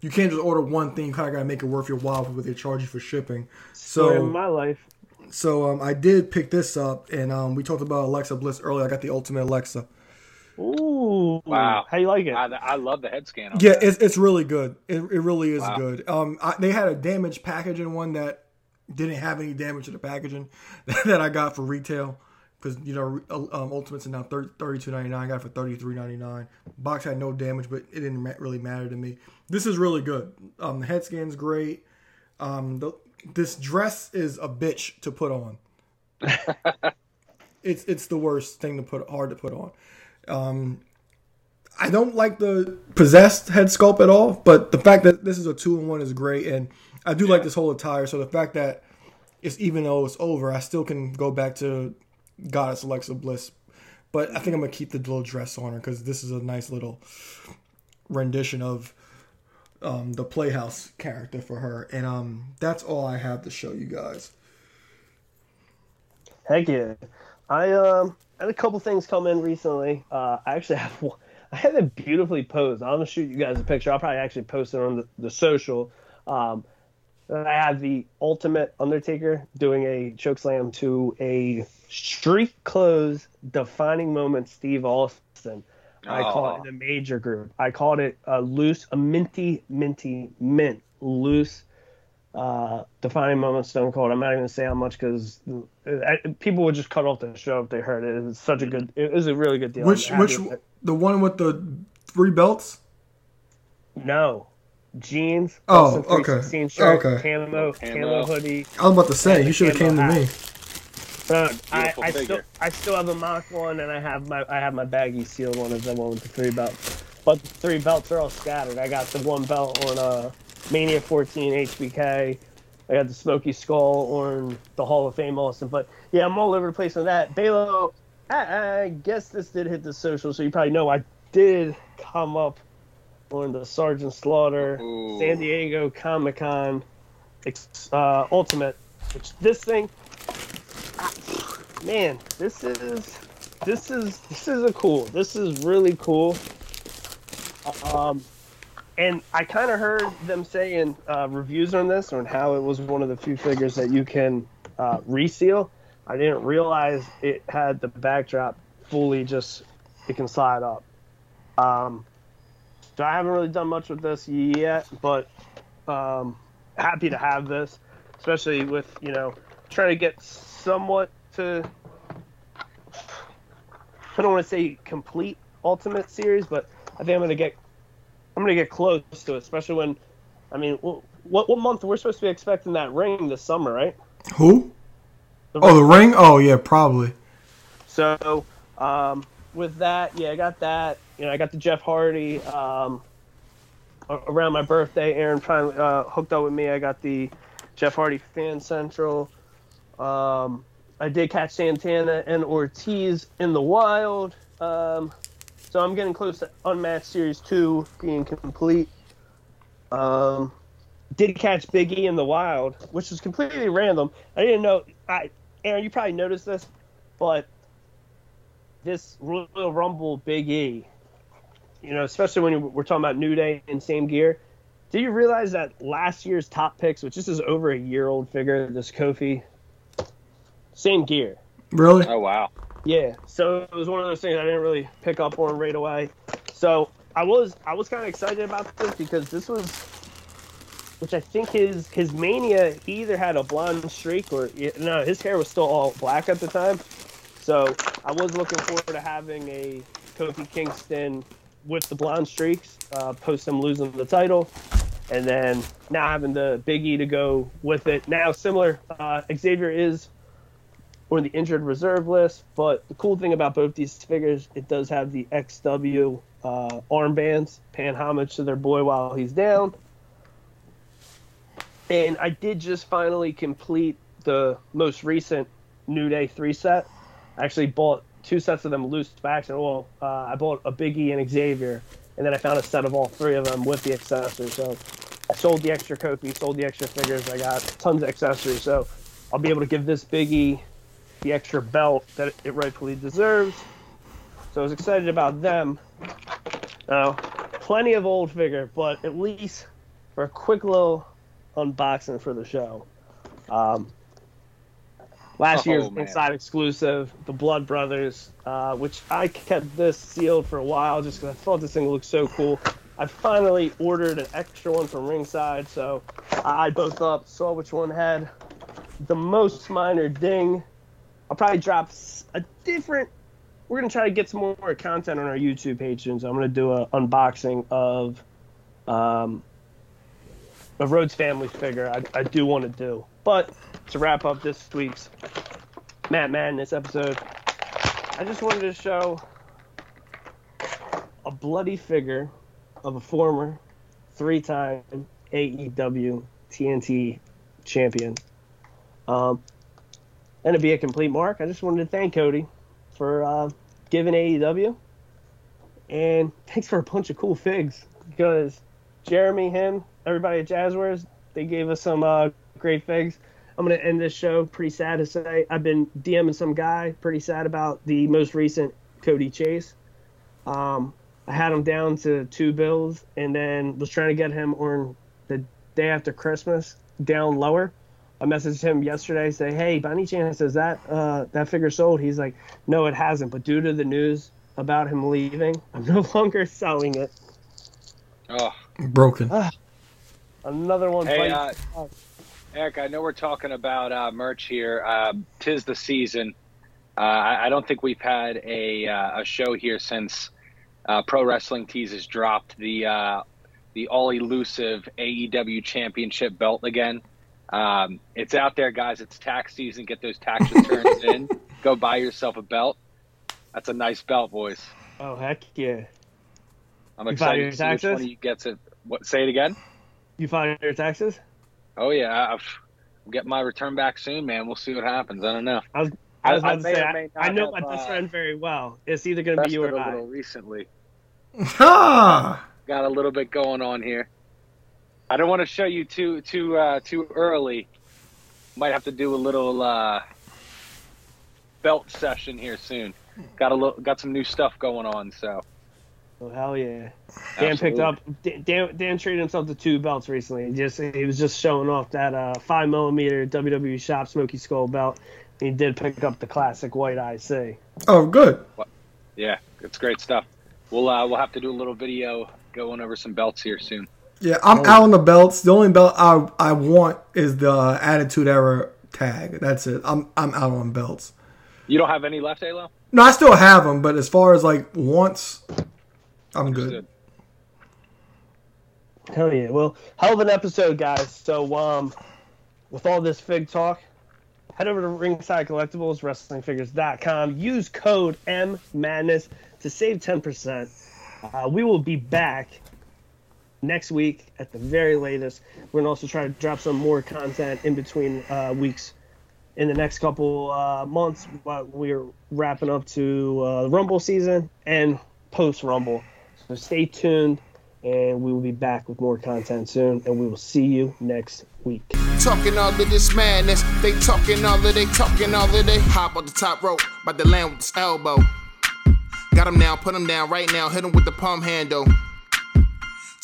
you can't just order one thing. You kind of got to make it worth your while with they charge you for shipping. So in So my life, so um, I did pick this up, and um, we talked about Alexa Bliss earlier. I got the Ultimate Alexa. Ooh, Wow. how you like it? I, I love the head scan. On Yeah, that. it's, it's really good. It, it really is Wow. good. Um, I, they had a damaged packaging one that didn't have any damage to the packaging that I got for retail because you know um, Ultimates are now thirty two ninety nine. I got it for thirty three ninety nine. Box had no damage, but it didn't ma- really matter to me. This is really good. Um, the head scan's great. Um, the, this dress is a bitch to put on. it's it's the worst thing to put hard to put on. Um, I don't like the possessed head sculpt at all, but the fact that this is a two in one is great, and I do like this whole attire. So the fact that it's even though it's over, I still can go back to Goddess Alexa Bliss. But I think I'm gonna keep the little dress on her because this is a nice little rendition of um, the Playhouse character for her, and um, that's all I have to show you guys. Heck yeah. I um had a couple things come in recently. Uh, I actually have one. I have it beautifully posed. I'm gonna shoot you guys a picture. I'll probably actually post it on the, the social. Um, I have the Ultimate Undertaker doing a choke slam to a street close defining moment. Steve Austin. I call it a major group. I called it a loose, a minty, minty, mint, loose uh, defining moment Stone Cold. I'm not even gonna say how much because people would just cut off the show if they heard it. It was such a good. It was a really good deal. Which which happy with it. the one with the three belts? No, jeans. Oh, okay. shirt, Okay. Camo, Camo. camo hoodie. I was about to say you should have came to me. hat. Uh, I, I still. I still have a mock one, and I have my I have my baggy sealed one of them one with the three belts. But the three belts are all scattered. I got the one belt on uh, Mania 14 HBK. I got the Smoking Skull on the Hall of Fame Austin. But yeah, I'm all over the place on that. Balo, I, I guess this did hit the social, so you probably know I did come up on the Sergeant Slaughter Ooh. San Diego Comic Con uh, Ultimate. Which this thing, man, this is this is this is a cool. This is really cool. Um, and I kind of heard them saying uh, reviews on this on how it was one of the few figures that you can uh, reseal. I didn't realize it had the backdrop fully just it can slide up. Um, so I haven't really done much with this yet, but um, happy to have this, especially with you know trying to get somewhat to. I don't want to say complete Ultimate Series, but I think I'm gonna get I'm gonna get close to it, especially when I mean, what what month we're supposed to be expecting that ring this summer, right? Who? Oh, the ring. Oh yeah, probably. So, um, with that, yeah, I got that. You know, I got the Jeff Hardy. Um, around my birthday, Aaron finally uh, hooked up with me. I got the Jeff Hardy Fan Central. Um, I did catch Santana and Ortiz in the wild. Um, so I'm getting close to Unmatched Series 2 being complete. Um, did catch Big E in the wild, which was completely random. I didn't know. I Aaron, you probably noticed this, but this Royal Rumble Big E, you know, especially when we're talking about New Day and same gear. Do you realize that last year's top picks, which this is over a year old figure, this Kofi, same gear. Really? Oh wow. Yeah, so it was one of those things I didn't really pick up on right away. So I was I was kind of excited about this because this was, which I think his his mania he either had a blonde streak or no his hair was still all black at the time. So I was looking forward to having a Kofi Kingston with the blonde streaks uh, post him losing the title, and then now having the Big E to go with it. Now similar, uh, Xavier is on the injured reserve list. But the cool thing about both these figures, it does have the XW uh, armbands, paying homage to their boy while he's down. And I did just finally complete the most recent New Day three set. I actually bought two sets of them loose backs, and well, uh, I bought a Biggie and Xavier, and then I found a set of all three of them with the accessories. So I sold the extra Kofi, sold the extra figures. I got tons of accessories, so I'll be able to give this Biggie the extra belt that it rightfully deserves. So I was excited about them. Now, plenty of old figure, but at least for a quick little unboxing for the show. Um, last Oh, year's man. inside exclusive, the Blood Brothers, uh, which I kept this sealed for a while just because I thought this thing looked so cool. I finally ordered an extra one from Ringside, so I eyed both up, saw which one had the most minor ding. I'll probably drop a different. We're gonna try to get some more content on our YouTube page soon, so I'm gonna do an unboxing of um, a Rhodes family figure. I, I do want to do, but to wrap up this week's Matt Madness episode, I just wanted to show a bloody figure of a former three-time AEW TNT champion. Um, and to be a complete mark, I just wanted to thank Cody for uh, giving AEW. And thanks for a bunch of cool figs because Jeremy, him, everybody at Jazzwares, they gave us some uh, great figs. I'm going to end this show pretty sad to say. I've been DMing some guy pretty sad about the most recent Cody Chase. Um, I had him down to two bills and then was trying to get him on the day after Christmas down lower. I messaged him yesterday, say, "Hey, by any chance is that uh, that figure sold?" He's like, "No, it hasn't." But due to the news about him leaving, I'm no longer selling it. Oh, Broken. Another one. hey, uh, Eric. I know we're talking about uh, merch here. Um, Tis the season. Uh, I, I don't think we've had a uh, a show here since uh, Pro Wrestling Teases dropped the uh, the all elusive AEW Championship belt again. Um, it's out there, guys. It's tax season. Get those tax returns in. Go buy yourself a belt. That's a nice belt, boys. oh heck yeah! I'm You excited your to see which taxes? one of you gets it. What? Say it again. You filed your taxes? Oh yeah, I've, I'll get my return back soon, man. We'll see what happens. I don't know. I was I- about I to may say I, I know have, my best uh, friend very well. It's either going to be you or I. little recently. Got a little bit going on here. I don't want to show you too too uh, too early. Might have to do a little uh, belt session here soon. Got a little, got some new stuff going on. So Oh hell yeah! Dan picked up. Dan, Dan, Dan traded himself to two belts recently. He just he was just showing off that uh, five millimeter WWE Shop Smoking Skull belt. He did pick up the classic white IC. Oh, good. Yeah, it's great stuff. We'll uh, we'll have to do a little video going over some belts here soon. Yeah, I'm out on the belts. The only belt I I want is the Attitude Era tag. That's it. I'm I'm out on belts. You don't have any left, Halo? No, I still have them, but as far as like once, I'm good. Hell yeah! Well, hell of an episode, guys. So um, with all this fig talk, head over to Ringside Collectibles, WrestlingFigures.com. Use code M Madness to save 10%. Uh, we will be back next week at the very latest. We're gonna also try to drop some more content in between uh, weeks in the next couple uh, months. But we're wrapping up to uh, Rumble season and post Rumble, so stay tuned, and we will be back with more content soon. And we will see you next week. Talking all of this madness, they talking all of they talking all of they hop on the top rope, by the land with his elbow. Got him now, put him down right now, hit him with the palm handle.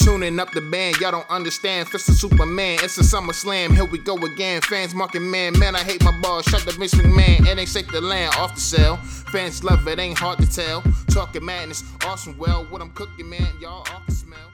Tuning up the band, y'all don't understand. Fist of Superman, it's a summer slam. Here we go again. Fans marking man, man, I hate my balls. Shut the Vince McMahon, it ain't shake the land off the cell. Fans love it, ain't hard to tell. Talking madness, awesome. Well, what I'm cooking, man, y'all off the smell.